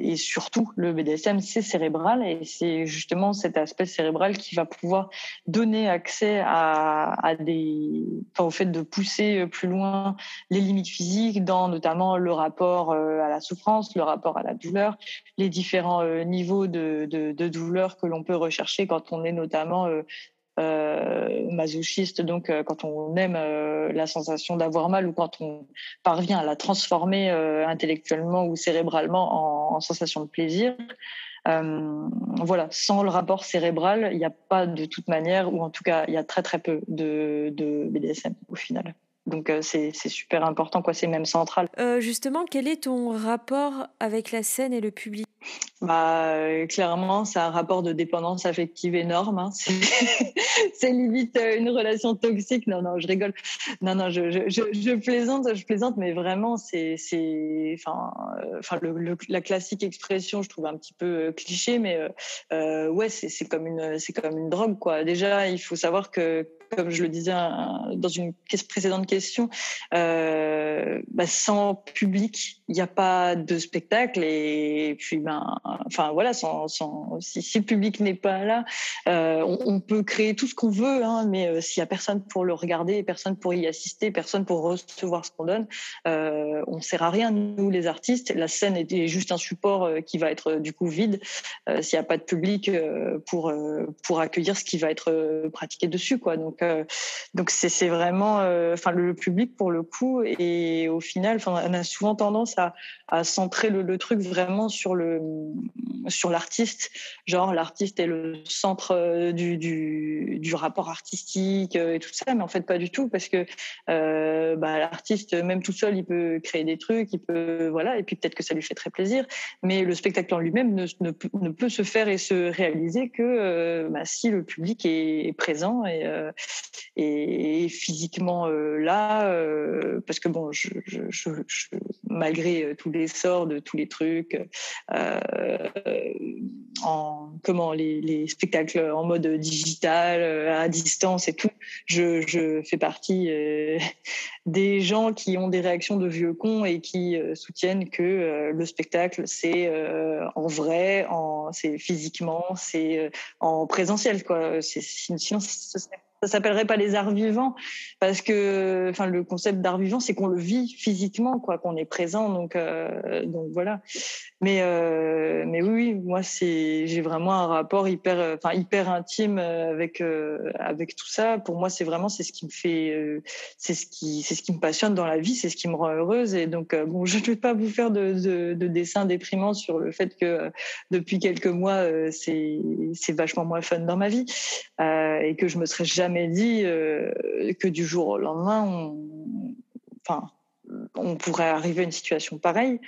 et surtout, le BDSM, c'est cérébral et c'est justement cet aspect cérébral qui va pouvoir donner accès à, au fait de pousser plus loin les limites physiques dans notamment le rapport euh, à la souffrance, le rapport à la douleur, les différents euh, niveaux de, douleur que l'on peut rechercher quand on est notamment euh, euh, masochiste, donc euh, quand on aime euh, la sensation d'avoir mal ou quand on parvient à la transformer intellectuellement ou cérébralement en, sensation de plaisir. voilà, sans le rapport cérébral, il n'y a pas de toute manière, ou en tout cas, il y a très très peu de, de BDSM au final. Donc c'est super important, quoi. C'est même central. justement, quel est ton rapport avec la scène et le public? Bah, euh, clairement, c'est un rapport de dépendance affective énorme. Hein. C'est limite euh, une relation toxique. Non, non, je rigole. Non, non, je, je, je, plaisante, je plaisante, mais vraiment, c'est, enfin, euh, enfin, la classique expression, je trouve un petit peu cliché, mais euh, ouais, c'est, c'est comme une, c'est comme une drogue, quoi. Déjà, il faut savoir que comme je le disais dans une précédente question, euh, bah, sans public, il n'y a pas de spectacle et puis ben, enfin voilà, sans, si, le public n'est pas là, euh, on, peut créer tout ce qu'on veut, hein, mais euh, s'il y a personne pour le regarder, personne pour y assister, personne pour recevoir ce qu'on donne, euh, on sert à rien nous les artistes. La scène est juste un support euh, qui va être du coup vide s'il n'y a pas de public pour pour accueillir ce qui va être pratiqué dessus. Donc donc, euh, donc c'est vraiment, euh, enfin, le, public pour le coup, et au final, on a souvent tendance à, centrer le, truc vraiment sur le sur l'artiste, genre l'artiste est le centre euh, du, du, rapport artistique et tout ça, mais en fait pas du tout parce que bah, l'artiste même tout seul il peut créer des trucs, il peut voilà, et puis peut-être que ça lui fait très plaisir, mais le spectacle en lui-même ne, peut se faire et se réaliser que bah, si le public est, présent et physiquement euh, là, euh, parce que bon, malgré euh, tous les sorts de tous les trucs, en comment les, les, spectacles en mode digital, à distance et tout, je, fais partie des gens qui ont des réactions de vieux cons et qui soutiennent que le spectacle c'est en vrai, c'est physiquement, c'est en présentiel quoi. C'est sinon ce serait ça s'appellerait pas les arts vivants parce que enfin le concept d'art vivant c'est qu'on le vit physiquement quoi qu'on est présent donc euh, donc voilà mais euh, mais oui, moi c'est j'ai vraiment un rapport hyper enfin hyper intime avec euh, avec tout ça. Pour moi c'est vraiment c'est ce qui me fait euh, c'est ce qui c'est ce qui me passionne dans la vie c'est ce qui me rend heureuse. Et donc euh, bon je ne vais pas vous faire de, de, de dessins déprimants sur le fait que depuis quelques mois c'est c'est vachement moins fun dans ma vie et que je me serais jamais dit que du jour au lendemain on enfin on pourrait arriver à une situation pareille.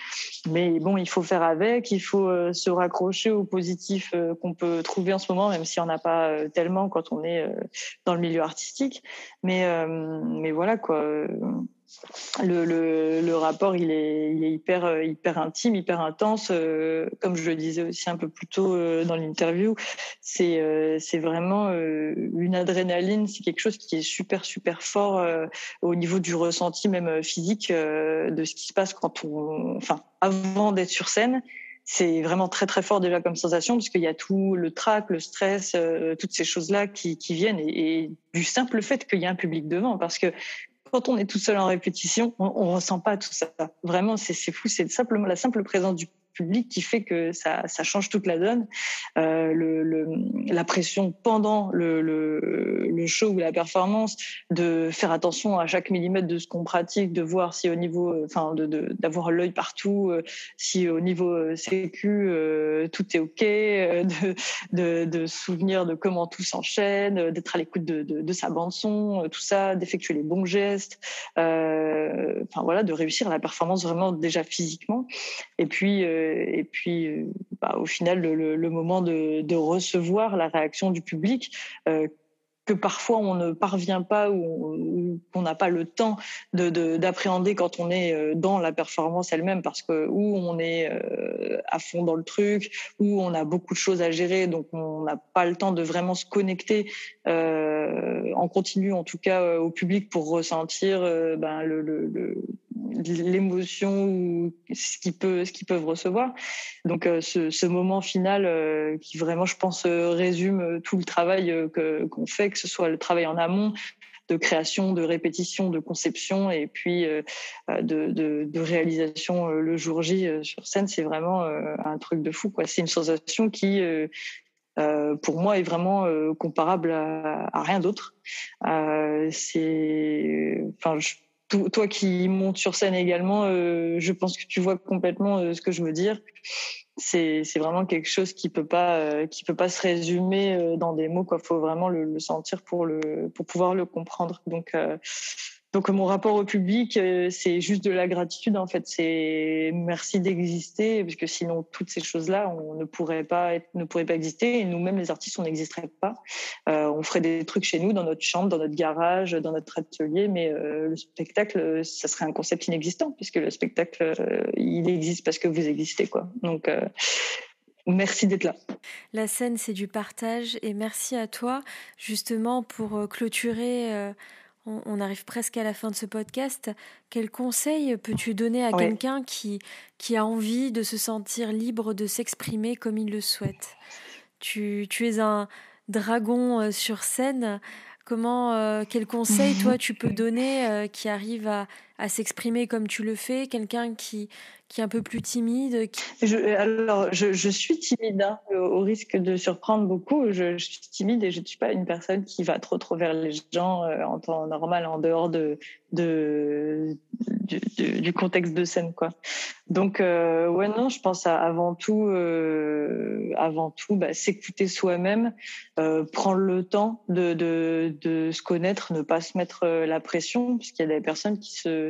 Mais bon, il faut faire avec, il faut euh, se raccrocher au positif euh, qu'on peut trouver en ce moment, même si on n'a pas euh, tellement quand on est dans le milieu artistique. Mais, mais voilà, quoi. Le, rapport, il est, il est hyper, hyper intime, hyper intense. Euh, comme je le disais aussi un peu plus tôt euh, dans l'interview, c'est, euh, vraiment une adrénaline. C'est quelque chose qui est super, super fort au niveau du ressenti, même physique, de ce qui se passe quand on, enfin, avant d'être sur scène c'est vraiment très très fort déjà comme sensation parce qu'il y a tout le trac, le stress, toutes ces choses-là qui, qui viennent et, et, du simple fait qu'il y a un public devant parce que quand on est tout seul en répétition, on, on ressent pas tout ça. Vraiment, c'est fou. C'est simplement la simple présence du public qui fait que ça, ça change toute la donne. Euh, le, la pression pendant le, le, show ou la performance, de faire attention à chaque millimètre de ce qu'on pratique, de voir si au niveau, euh, enfin, d'avoir l'œil partout, euh, si au niveau euh, sécu tout est ok, de, de, de souvenir de comment tout s'enchaîne, d'être à l'écoute de, de, de, sa bande son, tout ça, d'effectuer les bons gestes, enfin voilà, de réussir la performance vraiment déjà physiquement. Et puis et puis, euh, bah, au final, le, moment de, recevoir la réaction du public, euh, que parfois on ne parvient pas ou qu'on n'a pas le temps d'appréhender quand on est euh, dans la performance elle-même. Parce que ou on est à fond dans le truc ou on a beaucoup de choses à gérer donc on n'a pas le temps de vraiment se connecter en continu en tout cas au public pour ressentir ben, le, l'émotion ou ce qu'ils peuvent, peuvent recevoir. Donc euh, ce, ce, moment final euh, qui vraiment, je pense, euh, résume tout le travail que qu'on fait, que ce soit le travail en amont de création, de répétition, de conception et puis de, de, réalisation le jour J sur scène, c'est vraiment un truc de fou. C'est une sensation qui pour moi est vraiment comparable à, rien d'autre. c'est, enfin, toi qui montes sur scène également, euh, je pense que tu vois complètement euh, ce que je veux dire. C'est vraiment quelque chose qui peut pas euh, peut pas se résumer dans des mots. Il faut vraiment le, le, sentir pour le pour pouvoir le comprendre. Donc donc mon rapport au public, euh, c'est juste de la gratitude en fait. C'est merci d'exister parce que sinon toutes ces choses-là, on ne pourrait pas ne pourrait pas exister et nous-mêmes les artistes, on n'existerait pas. Euh, on ferait des trucs chez nous, dans notre chambre, dans notre garage, dans notre atelier, mais euh, le spectacle, ça serait un concept inexistant puisque le spectacle, il existe parce que vous existez quoi. Donc Merci d'être là. La scène, c'est du partage et merci à toi justement pour clôturer on, arrive presque à la fin de ce podcast. Quel conseil peux-tu donner à quelqu'un qui, qui a envie de se sentir libre de s'exprimer comme il le souhaite? Tu, tu es un dragon euh, sur scène. Comment, euh, quel conseil toi tu peux donner euh, qui arrive à, à s'exprimer comme tu le fais, quelqu'un qui, qui est un peu plus timide Alors, je, suis timide, hein, au risque de surprendre beaucoup. Je, suis timide et je ne suis pas une personne qui va trop trop vers les gens euh, en temps normal, en dehors de, de, du, contexte de scène, quoi. Donc, euh, ouais, non, je pense avant tout, euh, tout, bah, s'écouter soi-même, euh, prendre le temps de, de, de se connaître, ne pas se mettre euh, la pression, puisqu'il y a des personnes qui se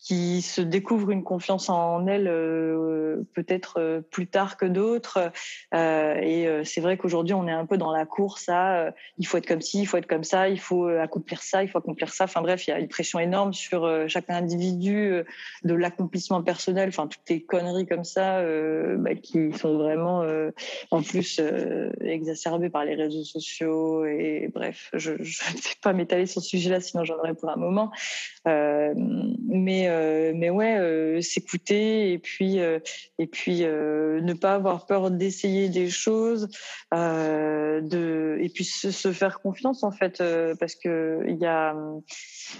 qui se découvrent une confiance en elles euh, peut-être euh, plus tard que d'autres. Euh, et c'est vrai qu'aujourd'hui, on est un peu dans la course à il faut être comme ci, il faut être comme ça, il faut accomplir ça, il faut accomplir ça. Enfin bref, il y a une pression énorme sur chaque individu de l'accomplissement personnel. Enfin toutes les conneries comme ça bah, qui sont vraiment en plus exacerbées par les réseaux sociaux. Et bref, je ne vais pas m'étaler sur ce sujet-là, sinon j'en aurais pour un moment. mais euh, mais ouais, euh, s'écouter et puis euh, et puis ne pas avoir peur d'essayer des choses, de et puis se, faire confiance en fait, parce que il y a,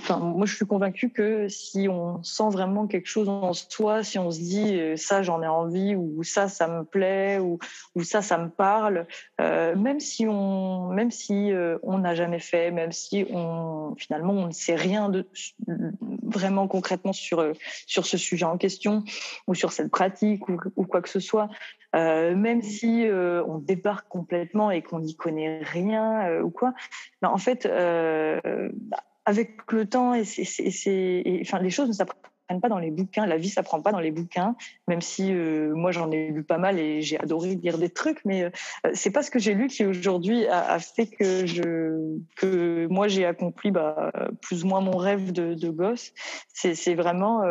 enfin moi je suis convaincue que si on sent vraiment quelque chose en soi, si on se dit ça j'en ai envie ou ça ça me plaît ou ou ça ça me parle, même si on même si on n'a jamais fait, même si on finalement on ne sait rien de vraiment concrètement sur, euh, sur ce sujet en question ou sur cette pratique ou, ou quoi que ce soit. Euh, même si euh, on débarque complètement et qu'on n'y connaît rien ou quoi, ben, en fait, avec le temps et, c'est, enfin, les choses ne s'apprennent pas dans les bouquins. La vie s'apprend pas dans les bouquins, même si moi j'en ai lu pas mal et j'ai adoré lire des trucs, mais c'est pas ce que j'ai lu qui aujourd'hui a, fait que je que moi j'ai accompli bah, plus ou moins mon rêve de, de gosse. C'est vraiment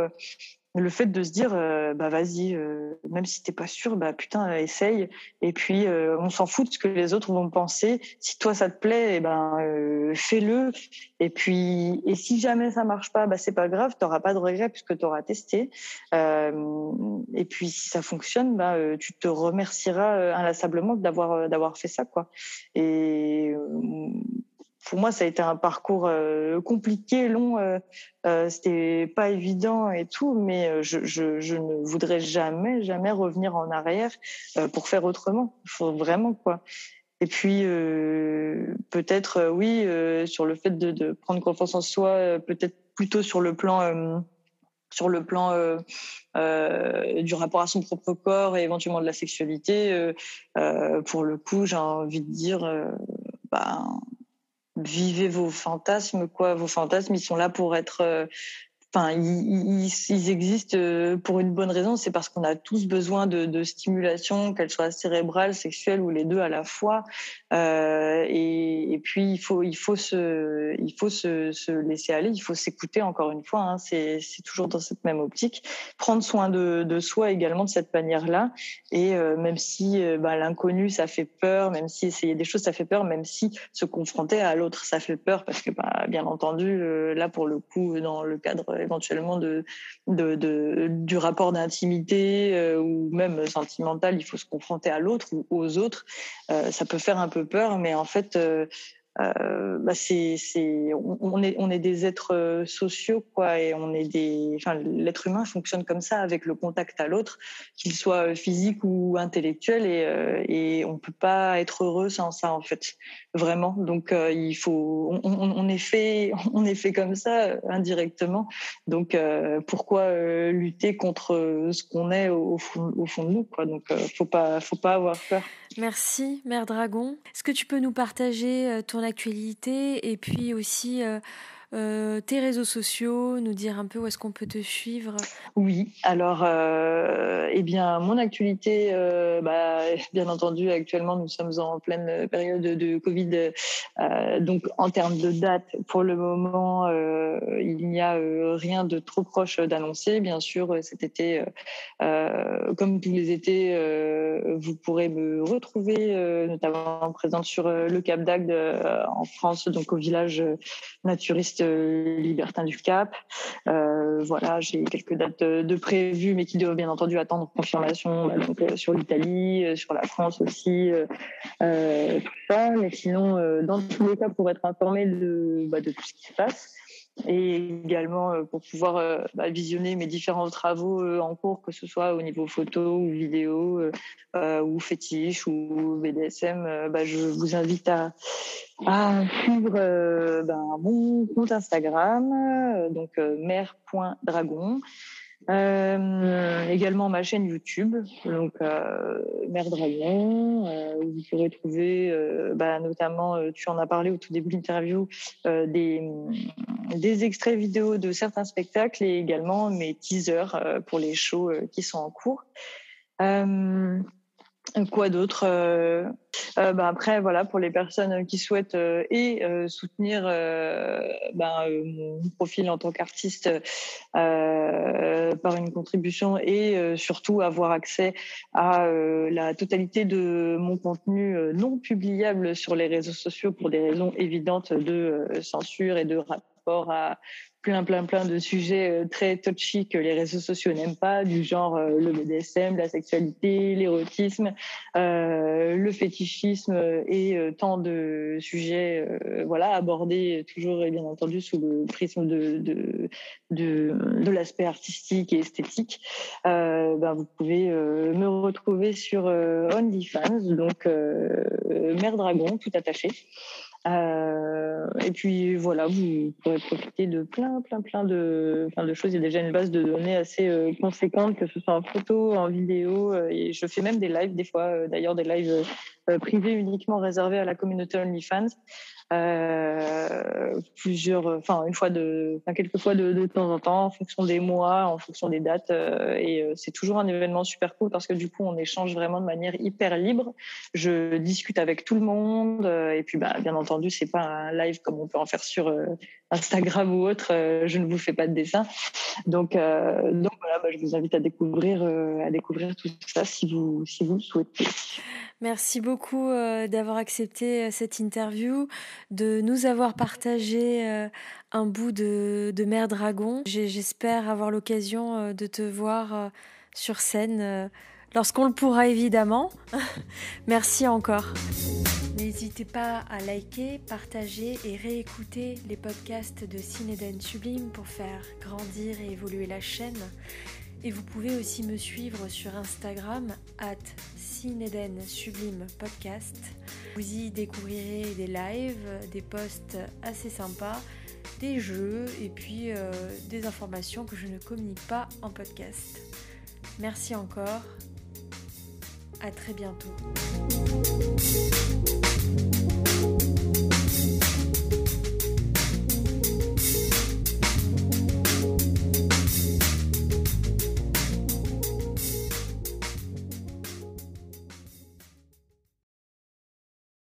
le fait de se dire euh, bah vas-y euh, même si t'es pas sûr bah putain essaye. Et puis euh, on s'en fout de ce que les autres vont penser. Si toi ça te plaît et eh ben fais-le. Et puis et si jamais ça marche pas bah c'est pas grave t'auras pas de regret puisque t'auras testé. Et puis si ça fonctionne bah tu te remercieras inlassablement d'avoir d'avoir fait ça quoi. Et pour moi, ça a été un parcours euh, compliqué, long. Euh, euh, C'était pas évident et tout, mais euh, je, ne voudrais jamais, jamais revenir en arrière euh, pour faire autrement. Il faut vraiment quoi. Et puis peut-être oui sur le fait de, prendre confiance en soi, peut-être plutôt sur le plan sur le plan du rapport à son propre corps et éventuellement de la sexualité, pour le coup, j'ai envie de dire, bah, vivez vos fantasmes, quoi. Vos fantasmes, ils sont là pour être euh, enfin, ils, existent euh, pour une bonne raison. C'est parce qu'on a tous besoin de, stimulation, qu'elle soit cérébrale, sexuelle ou les deux à la fois. Euh, et, puis il faut, il faut se, il faut se, se laisser aller. Il faut s'écouter encore une fois. Hein, c'est, toujours dans cette même optique. Prendre soin de, soi également de cette manière-là. Et euh, même si bah, l'inconnu ça fait peur, même si essayer des choses ça fait peur, même si se confronter à l'autre ça fait peur, parce que bah, bien entendu là pour le coup dans le cadre éventuellement du rapport d'intimité euh, ou même sentimental, il faut se confronter à l'autre ou aux autres. Euh, ça peut faire un peu peur, mais en fait, euh, euh, bah on, est, des êtres euh, sociaux, quoi, et on est des, enfin, l'être humain fonctionne comme ça, avec le contact à l'autre, qu'il soit physique ou intellectuel, et, euh, et on peut pas être heureux sans ça, en fait, vraiment. Donc, il faut, on, on, est fait, on est fait comme ça indirectement. Donc, pourquoi lutter contre ce qu'on est au, fond, au fond de nous, quoi. Donc, faut pas, faut pas avoir peur. Merci, Mère Dragon. Est-ce que tu peux nous partager ton actualité et puis aussi euh, tes réseaux sociaux, nous dire un peu où est-ce qu'on peut te suivre Oui, alors, euh, eh bien, mon actualité, euh, bah, bien entendu, actuellement, nous sommes en pleine période de Covid. Euh, donc, en termes de date, pour le moment, il n'y a rien de trop proche d'annoncer. Bien sûr, cet été, comme tous les étés, vous pourrez me retrouver, notamment présente sur le Cap d'Agde en France, donc au village naturiste Libertin du Cap. Euh, voilà, j'ai quelques dates de prévues, mais qui doivent bien entendu attendre confirmation euh, sur l'Italie, euh, sur la France aussi, tout ça. Mais sinon, dans tous les cas, pour être informé de, bah, de tout ce qui se passe, et également euh, pour pouvoir euh, bah, visionner mes différents travaux euh, en cours, que ce soit au niveau photo ou vidéo ou fétiche ou BDSM, bah, je vous invite à, suivre ben, mon compte Instagram, donc mère.dragon. Euh, également ma chaîne YouTube, donc euh, Mère Dragon, euh, vous pourrez trouver, euh, bah, notamment, euh, tu en as parlé au tout début de l'interview, des, des extraits vidéo de certains spectacles et également mes teasers pour les shows qui sont en cours. Quoi d'autre euh, euh, bah Après, voilà, pour les personnes qui souhaitent euh, et euh, soutenir euh, bah, mon profil en tant qu'artiste par une contribution et surtout avoir accès à la totalité de mon contenu non publiable sur les réseaux sociaux pour des raisons évidentes de censure et de rapport à plein, plein, plein de sujets euh, très touchy que les réseaux sociaux n'aiment pas, du genre euh, le BDSM, la sexualité, l'érotisme, euh, le fétichisme et tant de sujets voilà, abordés toujours et bien entendu sous le prisme de, de, l'aspect artistique et esthétique. ben, vous pouvez me retrouver sur OnlyFans, donc Mère Dragon, tout attaché. Et puis voilà, vous pourrez profiter de plein, plein, plein de, plein de choses. Il y a déjà une base de données assez euh, conséquente, que ce soit en photo, en vidéo. Euh, et je fais même des lives des fois, d'ailleurs des lives privés uniquement réservés à la communauté OnlyFans. Plusieurs, enfin une fois de, enfin quelques fois de, de, temps en temps, en fonction des mois, en fonction des dates. et c'est toujours un événement super cool parce que du coup on échange vraiment de manière hyper libre. Je discute avec tout le monde et puis bah, bien entendu c'est pas un live comme on peut en faire sur Instagram ou autre. je ne vous fais pas de dessin. Donc donc voilà, bah, je vous invite à découvrir à découvrir tout ça si vous si vous le souhaitez. Merci beaucoup euh, d'avoir accepté euh, cette interview, de nous avoir partagé euh, un bout de, de Mère Dragon. J'espère avoir l'occasion de te voir sur scène lorsqu'on le pourra évidemment. Merci encore. N'hésitez pas à liker, partager et réécouter les podcasts de Cinéden Sublime pour faire grandir et évoluer la chaîne. Et vous pouvez aussi me suivre sur Instagram, at Sublime Podcast. Vous y découvrirez des lives, des posts assez sympas, des jeux et puis euh, des informations que je ne communique pas en podcast. Merci encore. À très bientôt.